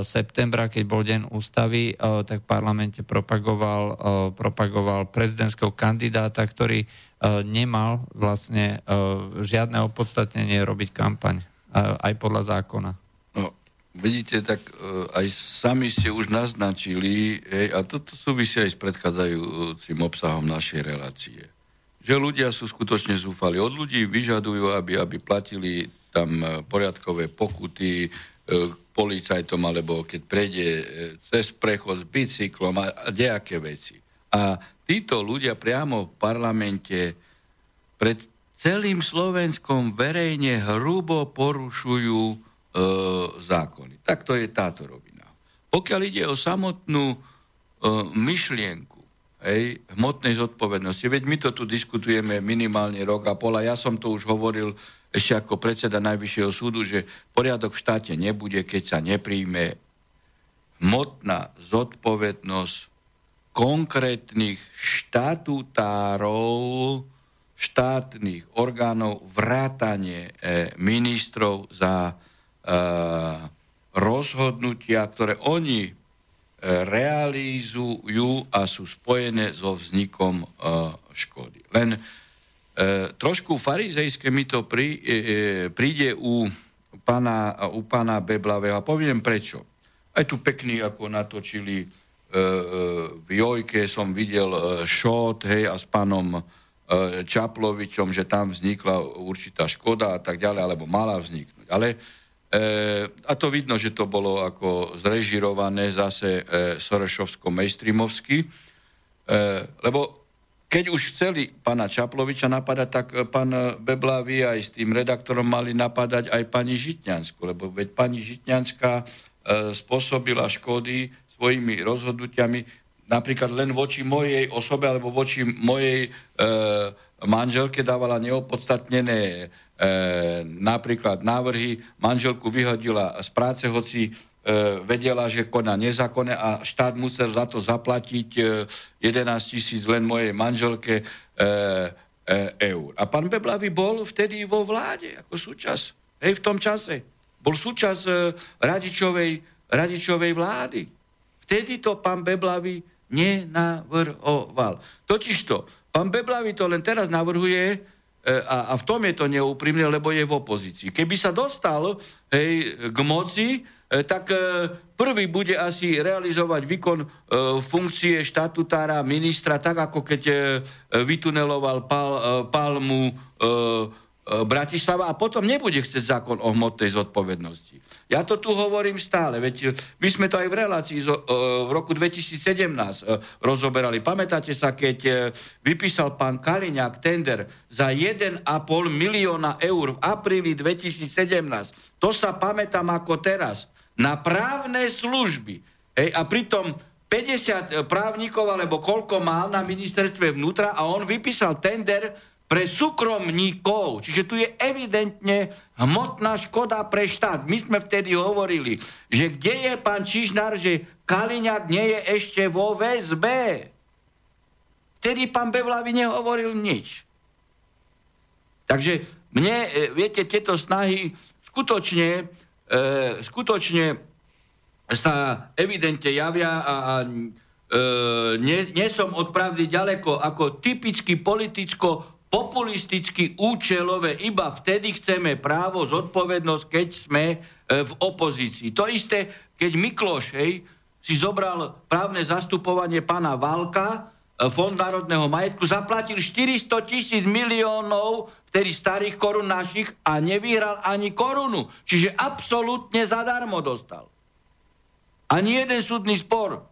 septembra, keď bol deň ústavy, eh, tak v parlamente propagoval, eh, propagoval prezidentského kandidáta, ktorý nemal vlastne žiadne opodstatnenie robiť kampaň, aj podľa zákona. No, vidíte, tak aj sami ste už naznačili, hej, a toto súvisí aj s predchádzajúcim obsahom našej relácie, že ľudia sú skutočne zúfali. Od ľudí vyžadujú, aby, aby platili tam poriadkové pokuty, policajtom, alebo keď prejde e, cez prechod s bicyklom a, a veci. A títo ľudia priamo v parlamente pred celým Slovenskom verejne hrubo porušujú e, zákony. Tak to je táto rovina. Pokiaľ ide o samotnú e, myšlienku hej, hmotnej zodpovednosti, veď my to tu diskutujeme minimálne rok a pol a ja som to už hovoril ešte ako predseda Najvyššieho súdu, že poriadok v štáte nebude, keď sa nepríjme hmotná zodpovednosť konkrétnych štatutárov, štátnych orgánov, vrátanie e, ministrov za e, rozhodnutia, ktoré oni e, realizujú a sú spojené so vznikom škody. Len trošku farizejské mi to prí, e, e, príde u pána, u pána Beblavého a poviem prečo. Aj tu pekný, ako natočili e, e, v Jojke, som videl e, šot, hej, a s pánom e, Čaplovičom, že tam vznikla určitá škoda a tak ďalej, alebo mala vzniknúť. Ale e, a to vidno, že to bolo ako zrežirované zase e, Sorešovsko-Mejstrimovsky, e, lebo keď už chceli pána Čaploviča napadať, tak e, pán e, Beblavý aj s tým redaktorom mali napadať aj pani Žitňansku, lebo veď pani Žitňanská e, spôsobila škody svojimi rozhodnutiami napríklad len voči mojej osobe alebo voči mojej e, manželke dávala neopodstatnené e, napríklad návrhy, manželku vyhodila z práce, hoci vedela, že koná nezákonne a štát musel za to zaplatiť 11 e, tisíc len mojej manželke e, eur. A pán Beblavy bol vtedy vo vláde ako súčasť, hej, v tom čase. Bol súčasť radičovej, radičovej vlády. Vtedy to pán Beblavy nenavrhoval. Totižto, pán Beblavy to len teraz navrhuje, a, a v tom je to neúprimné, lebo je v opozícii. Keby sa dostal hej, k moci, E, tak e, prvý bude asi realizovať výkon e, funkcie štatutára ministra, tak ako keď vytuneloval pal, palmu Bratislava a potom nebude chcieť zákon o hmotnej zodpovednosti. Ja to tu hovorím stále, veď my sme to aj v relácii v roku 2017 rozoberali. Pamätáte sa, keď vypísal pán Kaliňák tender za 1,5 milióna eur v apríli 2017. To sa pamätám ako teraz na právne služby. Hej, a pritom 50 e, právnikov, alebo koľko mal na ministerstve vnútra a on vypísal tender pre súkromníkov. Čiže tu je evidentne hmotná škoda pre štát. My sme vtedy hovorili, že kde je pán Čižnár, že Kaliňák nie je ešte vo VSB. Vtedy pán Bevlavi nehovoril nič. Takže mne, e, viete, tieto snahy skutočne skutočne sa evidentne javia a, a e, nie, nie som od pravdy ďaleko ako typicky politicko populisticky účelové, iba vtedy chceme právo, zodpovednosť, keď sme e, v opozícii. To isté, keď Mikloš hej, si zobral právne zastupovanie pána Valka, E, Fond národného majetku zaplatil 400 tisíc miliónov vtedy starých korun našich a nevyhral ani korunu. Čiže absolútne zadarmo dostal. Ani jeden súdny spor.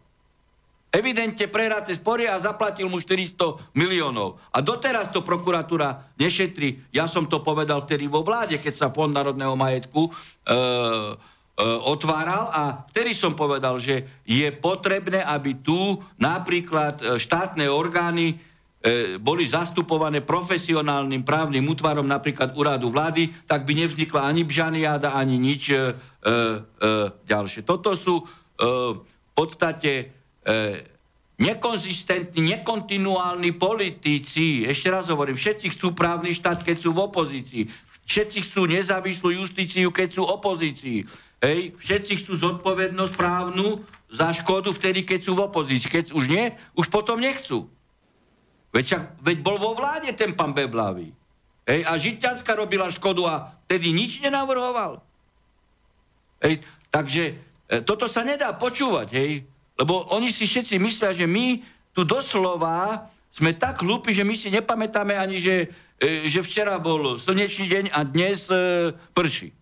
Evidentne prehráte spory a zaplatil mu 400 miliónov. A doteraz to prokuratúra nešetrí. Ja som to povedal vtedy vo vláde, keď sa Fond národného majetku e, e, otváral a vtedy som povedal, že je potrebné, aby tu napríklad e, štátne orgány boli zastupované profesionálnym právnym útvarom, napríklad úradu vlády, tak by nevznikla ani bžaniáda, ani nič e, e, e, ďalšie. Toto sú e, v podstate e, nekonzistentní, nekontinuálni politici. Ešte raz hovorím, všetci chcú právny štát, keď sú v opozícii. Všetci chcú nezávislú justíciu, keď sú opozícii. Hej, všetci chcú zodpovednosť právnu za škodu vtedy, keď sú v opozícii. Keď už nie, už potom nechcú. Veď, čak, veď bol vo vláde ten pán Beblavý. Hej, a Žitňanská robila škodu a tedy nič nenavrhoval. Hej, takže e, toto sa nedá počúvať, hej, lebo oni si všetci myslia, že my tu doslova sme tak hlúpi, že my si nepamätáme ani, že, e, že včera bol slnečný deň a dnes e, prší.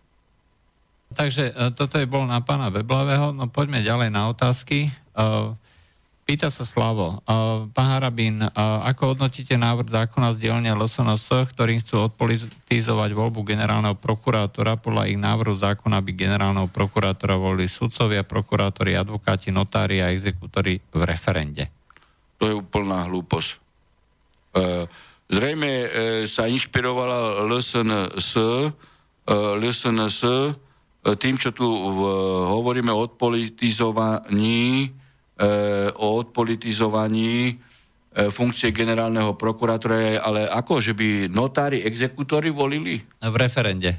Takže e, toto je bol na pána Beblavého. No poďme ďalej na otázky. E, Pýta sa Slavo. Pán Harabín, ako hodnotíte návrh zákona z dielne LSNS, ktorým chcú odpolitizovať voľbu generálneho prokurátora? Podľa ich návrhu zákona by generálneho prokurátora volili sudcovia, prokurátori, advokáti, notári a exekútori v referende. To je úplná hlúposť. E, zrejme e, sa inšpirovala LSNS, e, LSNS tým, čo tu hovoríme o odpolitizovaní o odpolitizovaní e, funkcie generálneho prokurátora, ale ako, že by notári, exekútory volili? V referende. E,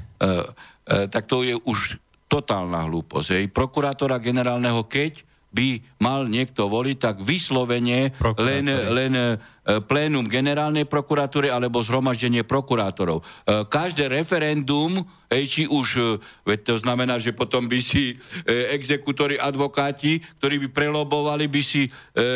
e, tak to je už totálna hlúposť. Hej. Prokurátora generálneho, keď by mal niekto voliť, tak vyslovene len, len e, plénum generálnej prokuratúry alebo zhromaždenie prokurátorov. E, každé referendum, či už, e, veď to znamená, že potom by si exekutori, advokáti, ktorí by prelobovali, by si e, e,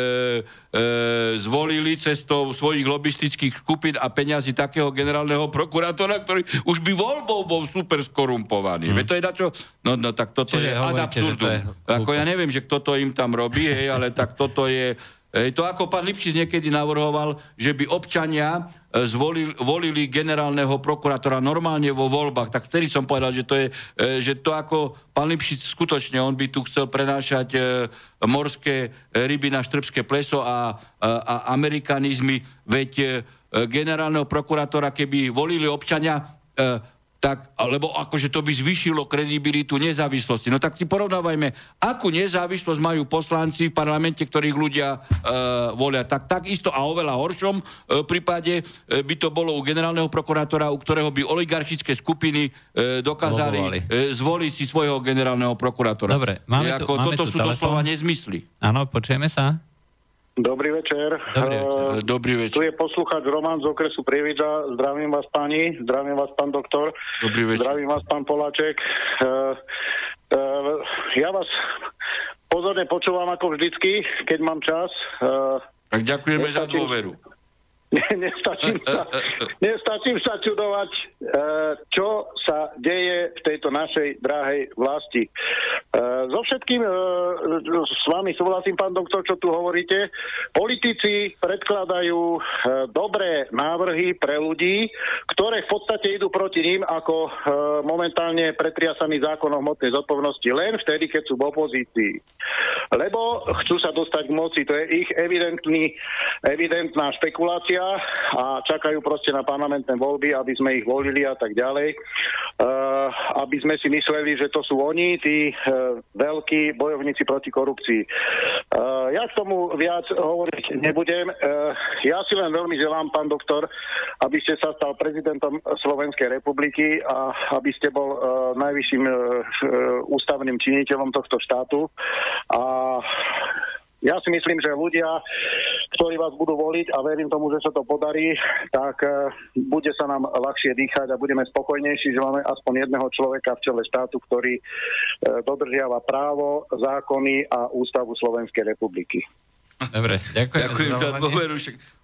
zvolili cestou svojich lobistických skupín a peňazí takého generálneho prokurátora, ktorý už by voľbou bol super skorumpovaný. Hmm. Veď to je na čo? No, no tak toto Čiže je ad absurdum. Ako ja neviem, že kto to im tam robí, hej, ale tak toto je... Hej, to ako pán Lipšic niekedy navrhoval, že by občania e, zvolili, volili generálneho prokurátora normálne vo voľbách, tak vtedy som povedal, že to je, e, že to ako pán Lipšic skutočne, on by tu chcel prenášať e, morské ryby na štrbské pleso a, a, a amerikanizmy, veď generálneho prokurátora, keby volili občania, tak, lebo akože to by zvyšilo kredibilitu nezávislosti. No tak si porovnávajme, akú nezávislosť majú poslanci v parlamente, ktorých ľudia e, volia. Tak takisto a oveľa horšom e, prípade e, by to bolo u generálneho prokurátora, u ktorého by oligarchické skupiny e, dokázali e, zvoliť si svojho generálneho prokurátora. Dobre, máme tu, ako, máme toto tu sú telefón. doslova nezmysly. Áno, počujeme sa. Dobrý večer. Dobrý večer. Uh, Dobrý večer. Tu je poslucháč Roman z okresu Prievidza. Zdravím vás, pani. Zdravím vás, pán doktor. Dobrý večer. Zdravím vás, pán Poláček. Uh, uh, ja vás pozorne počúvam ako vždycky, keď mám čas. Uh, tak ďakujeme za dôveru. Nestačím, sa, nestačím sa čudovať, e, čo sa deje v tejto našej drahej vlasti. E, so všetkým e, s vami súhlasím, pán doktor, čo tu hovoríte. Politici predkladajú dobré návrhy pre ľudí, ktoré v podstate idú proti ním ako momentálne pretriasaný zákon o hmotnej zodpovednosti len vtedy, keď sú v opozícii. Lebo chcú sa dostať k moci. To je ich evidentný, evidentná špekulácia volia a čakajú proste na parlamentné voľby, aby sme ich volili a tak ďalej. Uh, aby sme si mysleli, že to sú oni, tí uh, veľkí bojovníci proti korupcii. Uh, ja k tomu viac hovoriť nebudem. Uh, ja si len veľmi želám, pán doktor, aby ste sa stal prezidentom Slovenskej republiky a aby ste bol uh, najvyšším uh, ústavným činiteľom tohto štátu. A ja si myslím, že ľudia, ktorí vás budú voliť a verím tomu, že sa to podarí, tak uh, bude sa nám ľahšie dýchať a budeme spokojnejší, že máme aspoň jedného človeka v čele štátu, ktorý uh, dodržiava právo, zákony a ústavu Slovenskej republiky. Dobre, ďakujem. Ďakujem za dôveru.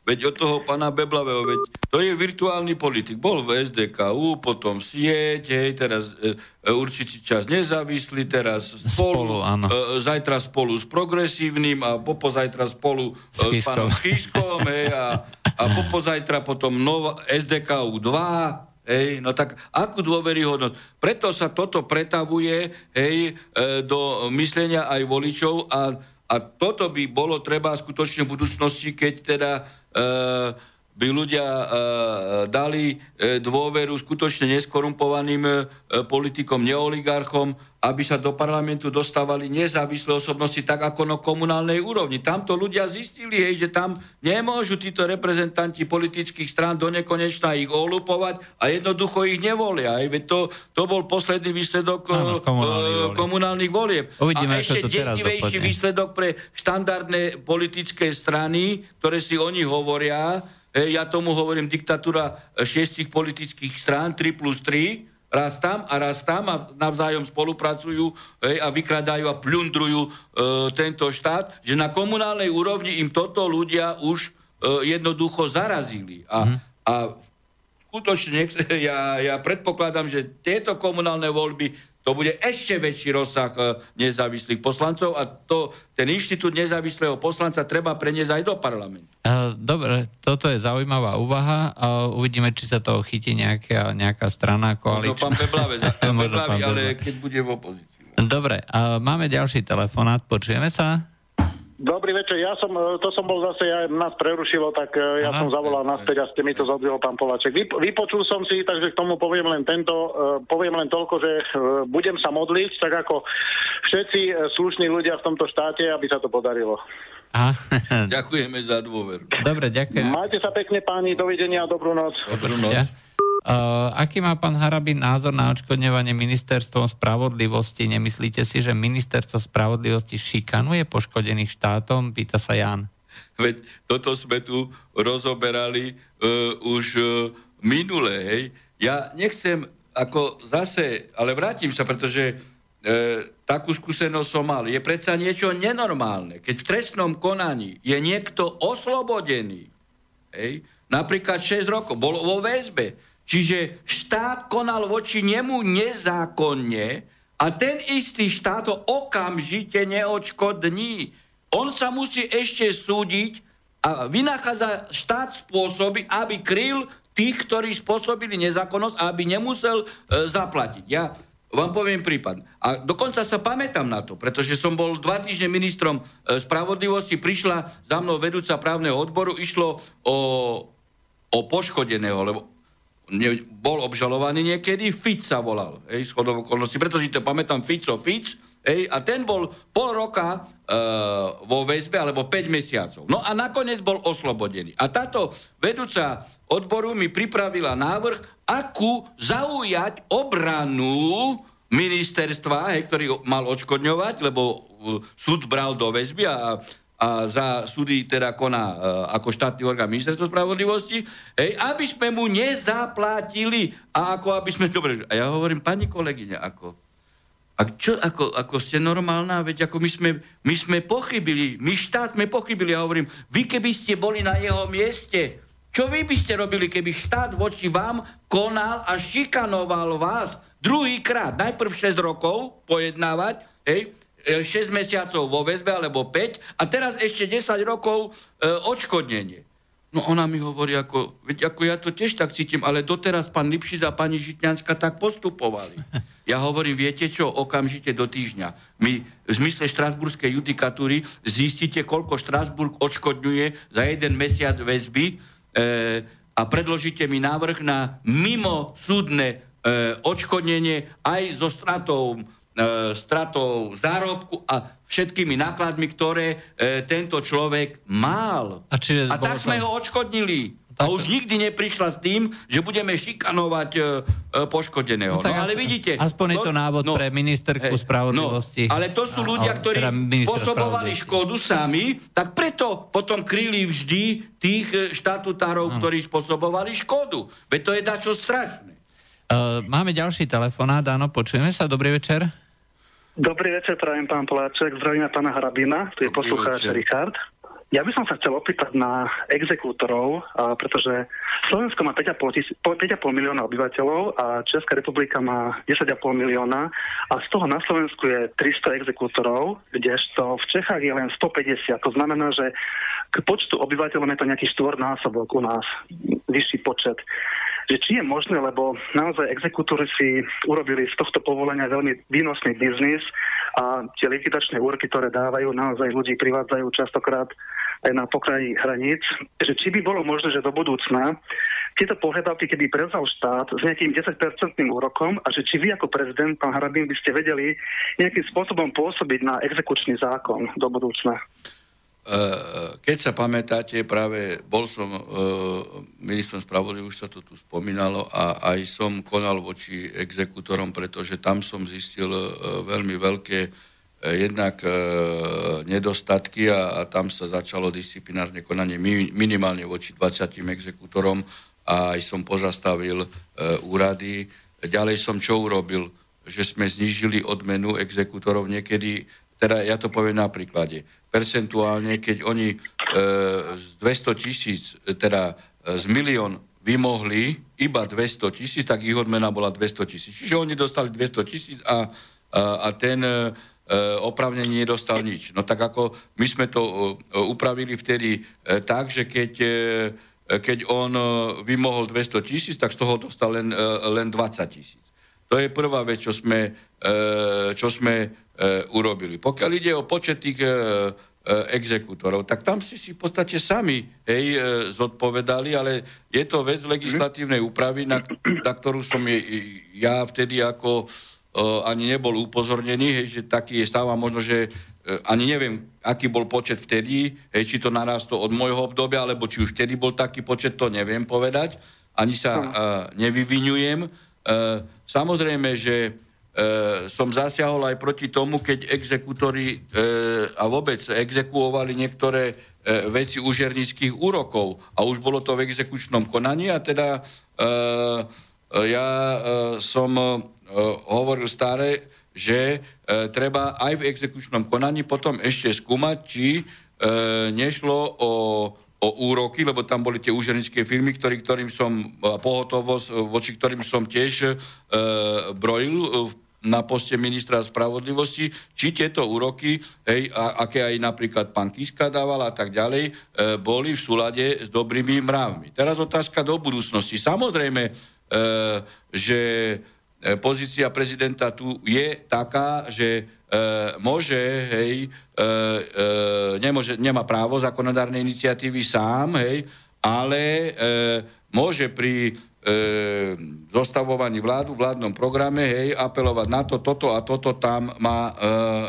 Veď od toho pána Beblavého, veď to je virtuálny politik. Bol v SDKU, potom sieť, hej, teraz e, e, určitý čas nezávislý, teraz spolu, spolu áno. e, zajtra spolu s progresívnym a popozajtra spolu e, s pánom Chyskom, hej, a, a popozajtra potom nova, SDKU 2, Hej, no tak akú dôveryhodnosť? Preto sa toto pretavuje hej, e, do myslenia aj voličov a, a toto by bolo treba skutočne v budúcnosti, keď teda e, by ľudia e, dali e, dôveru skutočne neskorumpovaným e, politikom, neoligarchom, aby sa do parlamentu dostávali nezávislé osobnosti tak ako na komunálnej úrovni. Tamto ľudia zistili, hej, že tam nemôžu títo reprezentanti politických strán do nekonečna ich olupovať a jednoducho ich nevolia. Hej. Veď to, to bol posledný výsledok Áno, komunálnych, e, komunálnych volieb. Uvidíme, a ešte desivejší výsledok pre štandardné politické strany, ktoré si oni hovoria, ja tomu hovorím diktatúra e, šiestich politických strán, 3 plus 3, raz tam a raz tam a navzájom spolupracujú hej, a vykradajú a plundrujú e, tento štát, že na komunálnej úrovni im toto ľudia už e, jednoducho zarazili. A, mm. a skutočne ja, ja predpokladám, že tieto komunálne voľby to bude ešte väčší rozsah e, nezávislých poslancov a to, ten inštitút nezávislého poslanca treba preniesť aj do parlamentu. E, dobre, toto je zaujímavá úvaha. Uvidíme, či sa toho chytí nejaká, nejaká strana koaličná. Možno pán Beblavec, ale keď bude v opozícii. Dobre, máme ďalší telefonát, počujeme sa? Dobrý večer, ja som, e, to som bol zase, ja, nás prerušilo, tak e, ja Aha. som zavolal naspäť a ste mi to zodvihol pán Poláček. Vyp, vypočul som si, takže k tomu poviem len tento, uh, poviem len toľko, že budem sa modliť, tak ako všetci slušní ľudia v tomto štáte, aby sa to podarilo. Aha. Ďakujeme za dôveru. Dobre, ďakujem. Majte sa pekne páni, dovidenia, dobrú noc. Dobrú noc. Ja. Uh, aký má pán Harabin názor na odškodňovanie ministerstvom spravodlivosti? Nemyslíte si, že ministerstvo spravodlivosti šikanuje poškodených štátom? Pýta sa Jan. Veď toto sme tu rozoberali uh, už uh, minule, hej. Ja nechcem ako zase, ale vrátim sa, pretože e, takú skúsenosť som mal. Je predsa niečo nenormálne, keď v trestnom konaní je niekto oslobodený, hej, napríklad 6 rokov, bol vo väzbe, Čiže štát konal voči nemu nezákonne a ten istý štát ho okamžite neočkodní. On sa musí ešte súdiť a vynachádza štát spôsoby, aby kryl tých, ktorí spôsobili nezákonnosť a aby nemusel e, zaplatiť. Ja vám poviem prípad. A dokonca sa pamätám na to, pretože som bol dva týždne ministrom e, spravodlivosti, prišla za mnou vedúca právneho odboru, išlo o, o poškodeného, lebo ne, bol obžalovaný niekedy, Fic sa volal, hej, schodov okolností, pretože to pamätám Fico, Fic, hej, a ten bol pol roka e, vo väzbe, alebo 5 mesiacov. No a nakoniec bol oslobodený. A táto vedúca odboru mi pripravila návrh, akú zaujať obranu ministerstva, hej, ktorý mal odškodňovať, lebo e, súd bral do väzby a a za súdy teda koná e, ako štátny orgán ministerstvo spravodlivosti, hej, aby sme mu nezaplatili. A ako aby sme... Dobre, a ja hovorím, pani kolegyňa, ako... A čo, ako, ako ste normálna, veď ako my sme, my sme pochybili, my štát sme pochybili, ja hovorím, vy keby ste boli na jeho mieste, čo vy by ste robili, keby štát voči vám konal a šikanoval vás druhýkrát, najprv 6 rokov pojednávať, hej, 6 e, mesiacov vo väzbe alebo 5 a teraz ešte 10 rokov e, odškodnenie. No ona mi hovorí, ako, veď ako ja to tiež tak cítim, ale doteraz pán Lipšic a pani Žitňanská tak postupovali. Ja hovorím, viete čo, okamžite do týždňa. My v zmysle štrasburskej judikatúry zistíte, koľko Štrasburg odškodňuje za jeden mesiac väzby e, a predložíte mi návrh na mimo súdne e, odškodnenie aj so stratou stratou zárobku a všetkými nákladmi, ktoré e, tento človek mal. A, čiže a tak sme ho odškodnili. Tak... A už nikdy neprišla s tým, že budeme šikanovať e, e, poškodeného. No, no ale vidíte... Aspoň je to návod no, pre ministerku hej, spravodlivosti. No, ale to sú ľudia, ktorí teda spôsobovali škodu sami, tak preto potom kryli vždy tých e, štatutárov, ktorí spôsobovali škodu. Veď to je dačo strašné. Uh, máme ďalší telefonát, áno, počujeme sa, dobrý večer. Dobrý večer, prajem pán Poláček, zdravím pána Hrabina, tu je poslucháč Richard. ja by som sa chcel opýtať na exekútorov, a pretože Slovensko má 5,5, 5,5 milióna obyvateľov a Česká republika má 10,5 milióna a z toho na Slovensku je 300 exekútorov, kdežto v Čechách je len 150. To znamená, že k počtu obyvateľov je to nejaký štvornásobok u nás, vyšší počet že či je možné, lebo naozaj exekútory si urobili z tohto povolenia veľmi výnosný biznis a tie likvidačné úroky, ktoré dávajú, naozaj ľudí privádzajú častokrát aj na pokraji hraníc, že či by bolo možné, že do budúcna tieto pohľadavky, keby prevzal štát s nejakým 10-percentným úrokom a že či vy ako prezident, pán Harabín, by ste vedeli nejakým spôsobom pôsobiť na exekučný zákon do budúcna. Eh, keď sa pamätáte, práve bol som uh, ministrom spravodlivosti, už sa to tu spomínalo, a aj som konal voči exekútorom, pretože tam som zistil uh, veľmi veľké jednak nedostatky a, a tam sa začalo disciplinárne konanie mi, minimálne voči 20 exekútorom a aj som pozastavil úrady. Ďalej som čo urobil? Že sme znížili odmenu exekútorov niekedy teda ja to poviem na príklade percentuálne, keď oni e, z 200 tisíc, teda e, z milión vymohli iba 200 tisíc, tak ich odmena bola 200 tisíc. Čiže oni dostali 200 tisíc a, a, a ten e, opravnenie nedostal nič. No tak ako my sme to e, upravili vtedy e, tak, že keď, e, keď on e, vymohol 200 tisíc, tak z toho dostal len, e, len 20 tisíc. To je prvá vec, čo sme, e, čo sme E, urobili. Pokiaľ ide o počet tých e, e, exekútorov, tak tam si si v podstate sami hej, zodpovedali, ale je to vec legislatívnej úpravy, na, na ktorú som je, ja vtedy ako ani nebol upozornený, hej, že taký je stav a možno, že ani neviem, aký bol počet vtedy, hej, či to narastlo od môjho obdobia, alebo či už vtedy bol taký počet, to neviem povedať, ani sa uh, nevyvinujem. Uh, samozrejme, že e, som zasiahol aj proti tomu, keď exekútori e, a vôbec exekuovali niektoré e, veci užernických úrokov. A už bolo to v exekučnom konaní a teda e, ja e, som e, hovoril stále, že e, treba aj v exekučnom konaní potom ešte skúmať, či e, nešlo o o úroky, lebo tam boli tie úžernické firmy, ktorý, ktorým som pohotovosť, voči ktorým som tiež e, brojil v na poste ministra spravodlivosti, či tieto úroky, hej, a, aké aj napríklad pán Kiska dával a tak ďalej, e, boli v súlade s dobrými mravmi. Teraz otázka do budúcnosti. Samozrejme, e, že e, pozícia prezidenta tu je taká, že e, môže, hej, e, e, nemôže, nemá právo zákonodárnej iniciatívy sám, hej, ale e, môže pri zostavovaní vládu, vládnom programe, hej, apelovať na to, toto a toto tam má e,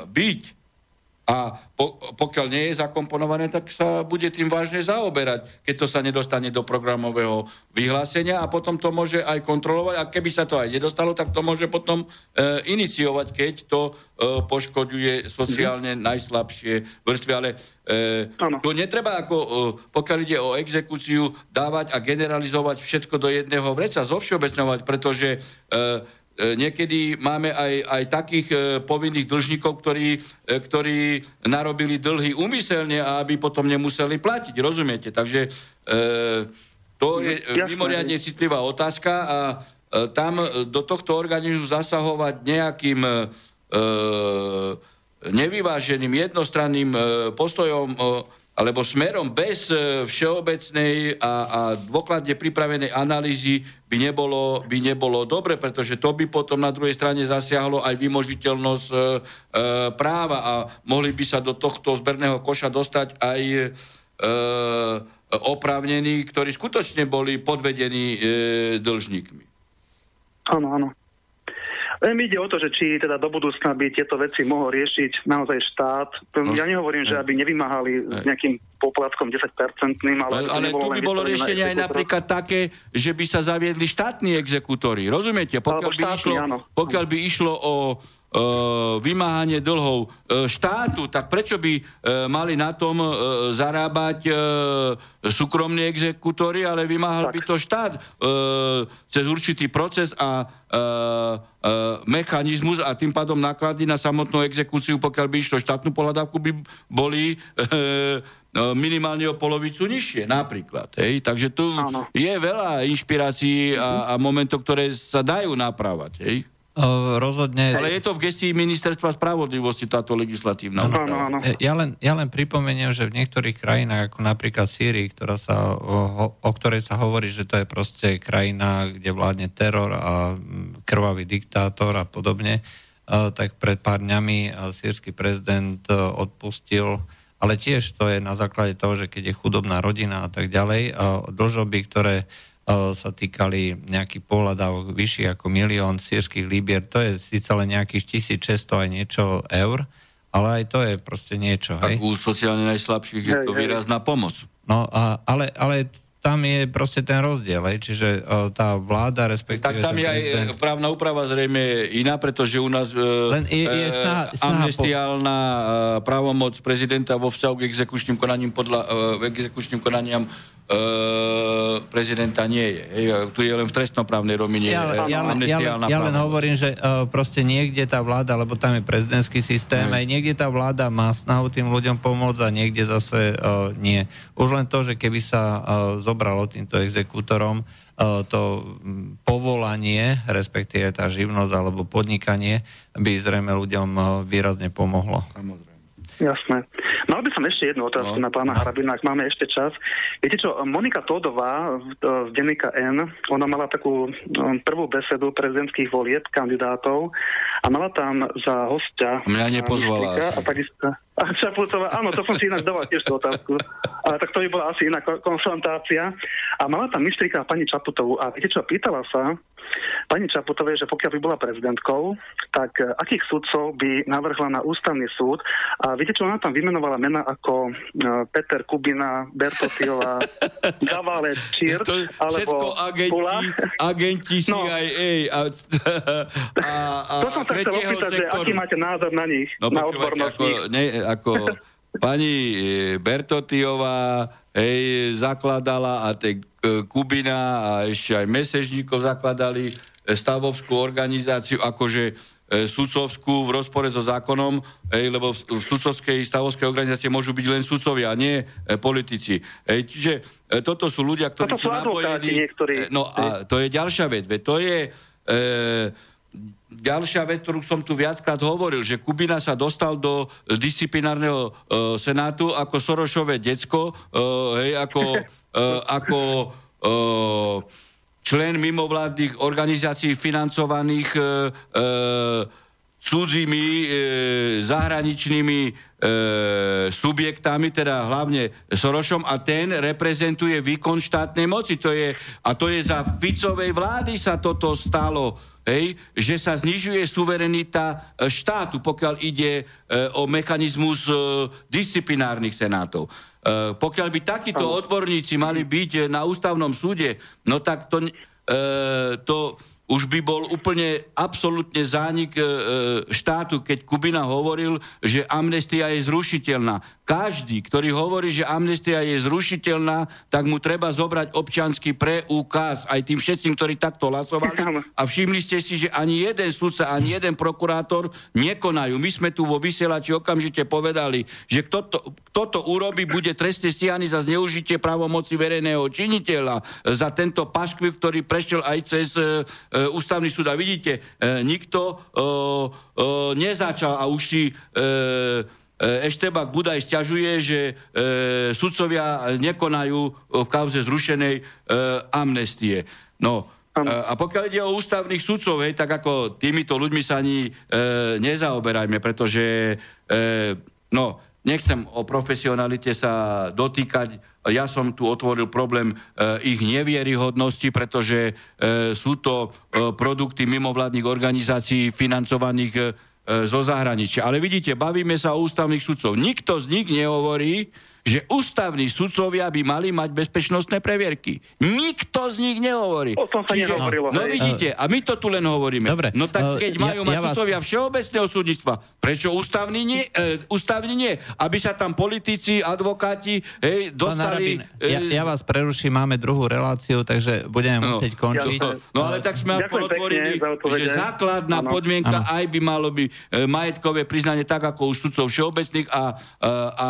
byť. A po, pokiaľ nie je zakomponované, tak sa bude tým vážne zaoberať, keď to sa nedostane do programového vyhlásenia a potom to môže aj kontrolovať a keby sa to aj nedostalo, tak to môže potom e, iniciovať, keď to e, poškoduje sociálne mm-hmm. najslabšie vrstvy. Ale e, tu netreba, ako, e, pokiaľ ide o exekúciu, dávať a generalizovať všetko do jedného vreca, zovšeobecňovať, pretože E, niekedy máme aj, aj takých e, povinných dlžníkov, ktorí, e, ktorí narobili dlhy úmyselne aby potom nemuseli platiť, rozumiete? Takže to je mimoriadne citlivá otázka a tam do tohto organizmu zasahovať nejakým nevyváženým, jednostranným postojom alebo smerom bez e, všeobecnej a, a dôkladne pripravenej analýzy by nebolo, by nebolo dobre, pretože to by potom na druhej strane zasiahlo aj vymožiteľnosť e, e, práva a mohli by sa do tohto zberného koša dostať aj e, oprávnení, ktorí skutočne boli podvedení e, dlžníkmi. Áno, áno. Len ide o to, že či teda do budúcna by tieto veci mohol riešiť naozaj štát. No, ja nehovorím, že aby nevymáhali s nejakým poplatkom 10-percentným, ale... Ale, ale tu by bolo riešenie aj napríklad také, že by sa zaviedli štátni exekútory. Rozumiete? Pokiaľ, by, štátny, išlo, pokiaľ by išlo o vymáhanie dlhov štátu, tak prečo by mali na tom zarábať súkromní exekútory, ale vymáhal tak. by to štát cez určitý proces a mechanizmus a tým pádom náklady na samotnú exekúciu, pokiaľ by išlo štátnu pohľadávku, by boli minimálne o polovicu nižšie napríklad. Hej? Takže tu Áno. je veľa inšpirácií a, a momentov, ktoré sa dajú napravať. Hej? Rozhodne. Ale je to v gestii ministerstva spravodlivosti táto legislatívna úprava. Ja len, ja len pripomeniem, že v niektorých krajinách, ako napríklad Sýrii, ktorá sa, o, o ktorej sa hovorí, že to je proste krajina, kde vládne teror a krvavý diktátor a podobne, uh, tak pred pár dňami uh, sírsky prezident odpustil ale tiež to je na základe toho, že keď je chudobná rodina a tak ďalej, dlžoby, ktoré sa týkali nejaký pohľadávok vyšší ako milión sírskych libier, to je síce len nejakých 1600 aj niečo eur, ale aj to je proste niečo. Tak hej? u sociálne najslabších je to výrazná pomoc. No, a, ale, ale tam je proste ten rozdiel, hej? čiže uh, tá vláda, respektíve... Tak tam je aj právna úprava zrejme iná, pretože u nás uh, Len je, je snaha, snaha amnestiálna po... právomoc prezidenta vo vzťahu k exekučným konaním podľa, uh, exekučným konaniam Uh, prezidenta nie je. Hej, tu je len v trestnoprávnej romine ja, ja, len, ja, len, ja len hovorím, že uh, proste niekde tá vláda, lebo tam je prezidentský systém, aj niekde tá vláda má snahu tým ľuďom pomôcť a niekde zase uh, nie. Už len to, že keby sa uh, zobralo týmto exekútorom uh, to povolanie, respektíve tá živnosť alebo podnikanie, by zrejme ľuďom uh, výrazne pomohlo. Samozrejme. Jasné. Mal by som ešte jednu otázku no. na pána Harabina, ak máme ešte čas. Viete čo, Monika Todová z denníka N, ona mala takú um, prvú besedu prezidentských volieb kandidátov a mala tam za hostia... Mňa nepozvala. A takisto, a Čaputová, áno, to som si inak dával tiež tú otázku. Ale tak to by bola asi iná konfrontácia. A mala tam myštrika pani Čaputovú a viete čo, pýtala sa pani Čaputovej, že pokiaľ by bola prezidentkou, tak eh, akých sudcov by navrhla na ústavný súd. A viete čo, ona tam vymenovala mena ako uh, Peter Kubina, Bertotiová, Gavale, Čír, alebo agenti, Pula. agenti CIA no. a, a, a, to som sa chcel opýtať, že aký máte názor na nich, no, na odbornosť ako, ne, ako pani e, Bertotiová hej, zakladala a tej Kubina a ešte aj Mesežníkov zakladali e, stavovskú organizáciu, akože e, sudcovskú v rozpore so zákonom, ej, lebo v sudcovskej stavovskej organizácie môžu byť len sudcovia, nie e, politici. Ej, čiže e, toto sú ľudia, ktorí toto sú napojení... E, no a to je ďalšia vec. Ve, to je... E, ďalšia vec, ktorú som tu viackrát hovoril, že Kubina sa dostal do disciplinárneho uh, senátu ako Sorošové decko, uh, hej, ako, uh, ako uh, člen mimovládnych organizácií financovaných uh, uh, cudzími e, zahraničnými e, subjektami, teda hlavne Sorošom a ten reprezentuje výkon štátnej moci. To je, a to je za Ficovej vlády sa toto stalo hej, že sa znižuje suverenita e, štátu, pokiaľ ide e, o mechanizmus e, disciplinárnych senátov. E, pokiaľ by takíto odborníci mali byť na ústavnom súde, no tak to, e, to už by bol úplne absolútne zánik e, štátu, keď Kubina hovoril, že amnestia je zrušiteľná. Každý, ktorý hovorí, že amnestia je zrušiteľná, tak mu treba zobrať občanský preukaz aj tým všetkým, ktorí takto hlasovali. A všimli ste si, že ani jeden sudca, ani jeden prokurátor nekonajú. My sme tu vo vysielači okamžite povedali, že kto to, kto to urobí, bude trestne stíhaný za zneužitie právomoci verejného činiteľa, za tento paškvil, ktorý prešiel aj cez e, e, ústavný súd. A vidíte, e, nikto e, e, nezačal a už si e, E, Eštebak Budaj stiažuje, že e, sudcovia nekonajú v kauze zrušenej e, amnestie. No, e, a pokiaľ ide o ústavných sudcov, hej, tak ako týmito ľuďmi sa ani e, nezaoberajme, pretože e, no, nechcem o profesionalite sa dotýkať. Ja som tu otvoril problém e, ich nevieryhodnosti, pretože e, sú to e, produkty mimovládnych organizácií financovaných e, E, zo zahraničia. Ale vidíte, bavíme sa o ústavných sudcov. Nikto z nich nehovorí, že ústavní sudcovia by mali mať bezpečnostné previerky. Nikto z nich nehovorí. O tom sa Čiže, nehovorilo, No hej. vidíte, a my to tu len hovoríme. Dobre, No tak eh, keď majú ja- mať ja vás- sudcovia všeobecného súdnictva, prečo ústavní nie? E, ústavní nie? Aby sa tam politici, advokáti hej, Pán dostali... Harabin, ja, ja vás preruším, máme druhú reláciu, takže budeme No. musieť končiť. No, no ale tak sme aspoň otvorili, že základná Áno. podmienka Áno. aj by malo byť e, majetkové priznanie tak ako u sudcov všeobecných a, e, a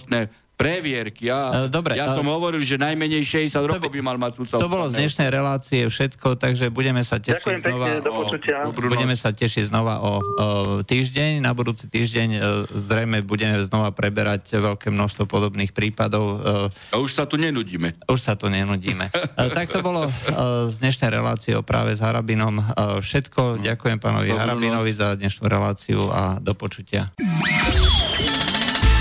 bezpečnostné previerky. Ja, E, dobre, ja e, som hovoril, že najmenej 60 rokov by mal mať sudca. To bolo z dnešnej relácie všetko, takže budeme sa tešiť Ďakujem pekne, znova. do o- Budeme sa tešiť znova o, o týždeň. Na budúci týždeň e, zrejme budeme znova preberať veľké množstvo podobných prípadov. E, A už sa tu nenudíme. Už sa tu nenudíme. E, tak to bolo e, z dnešnej relácie o práve s Harabinom. E, Všetko. Ďakujem pánovi Dobrú Harabinovi noc. za dnešnú reláciu a do počutia.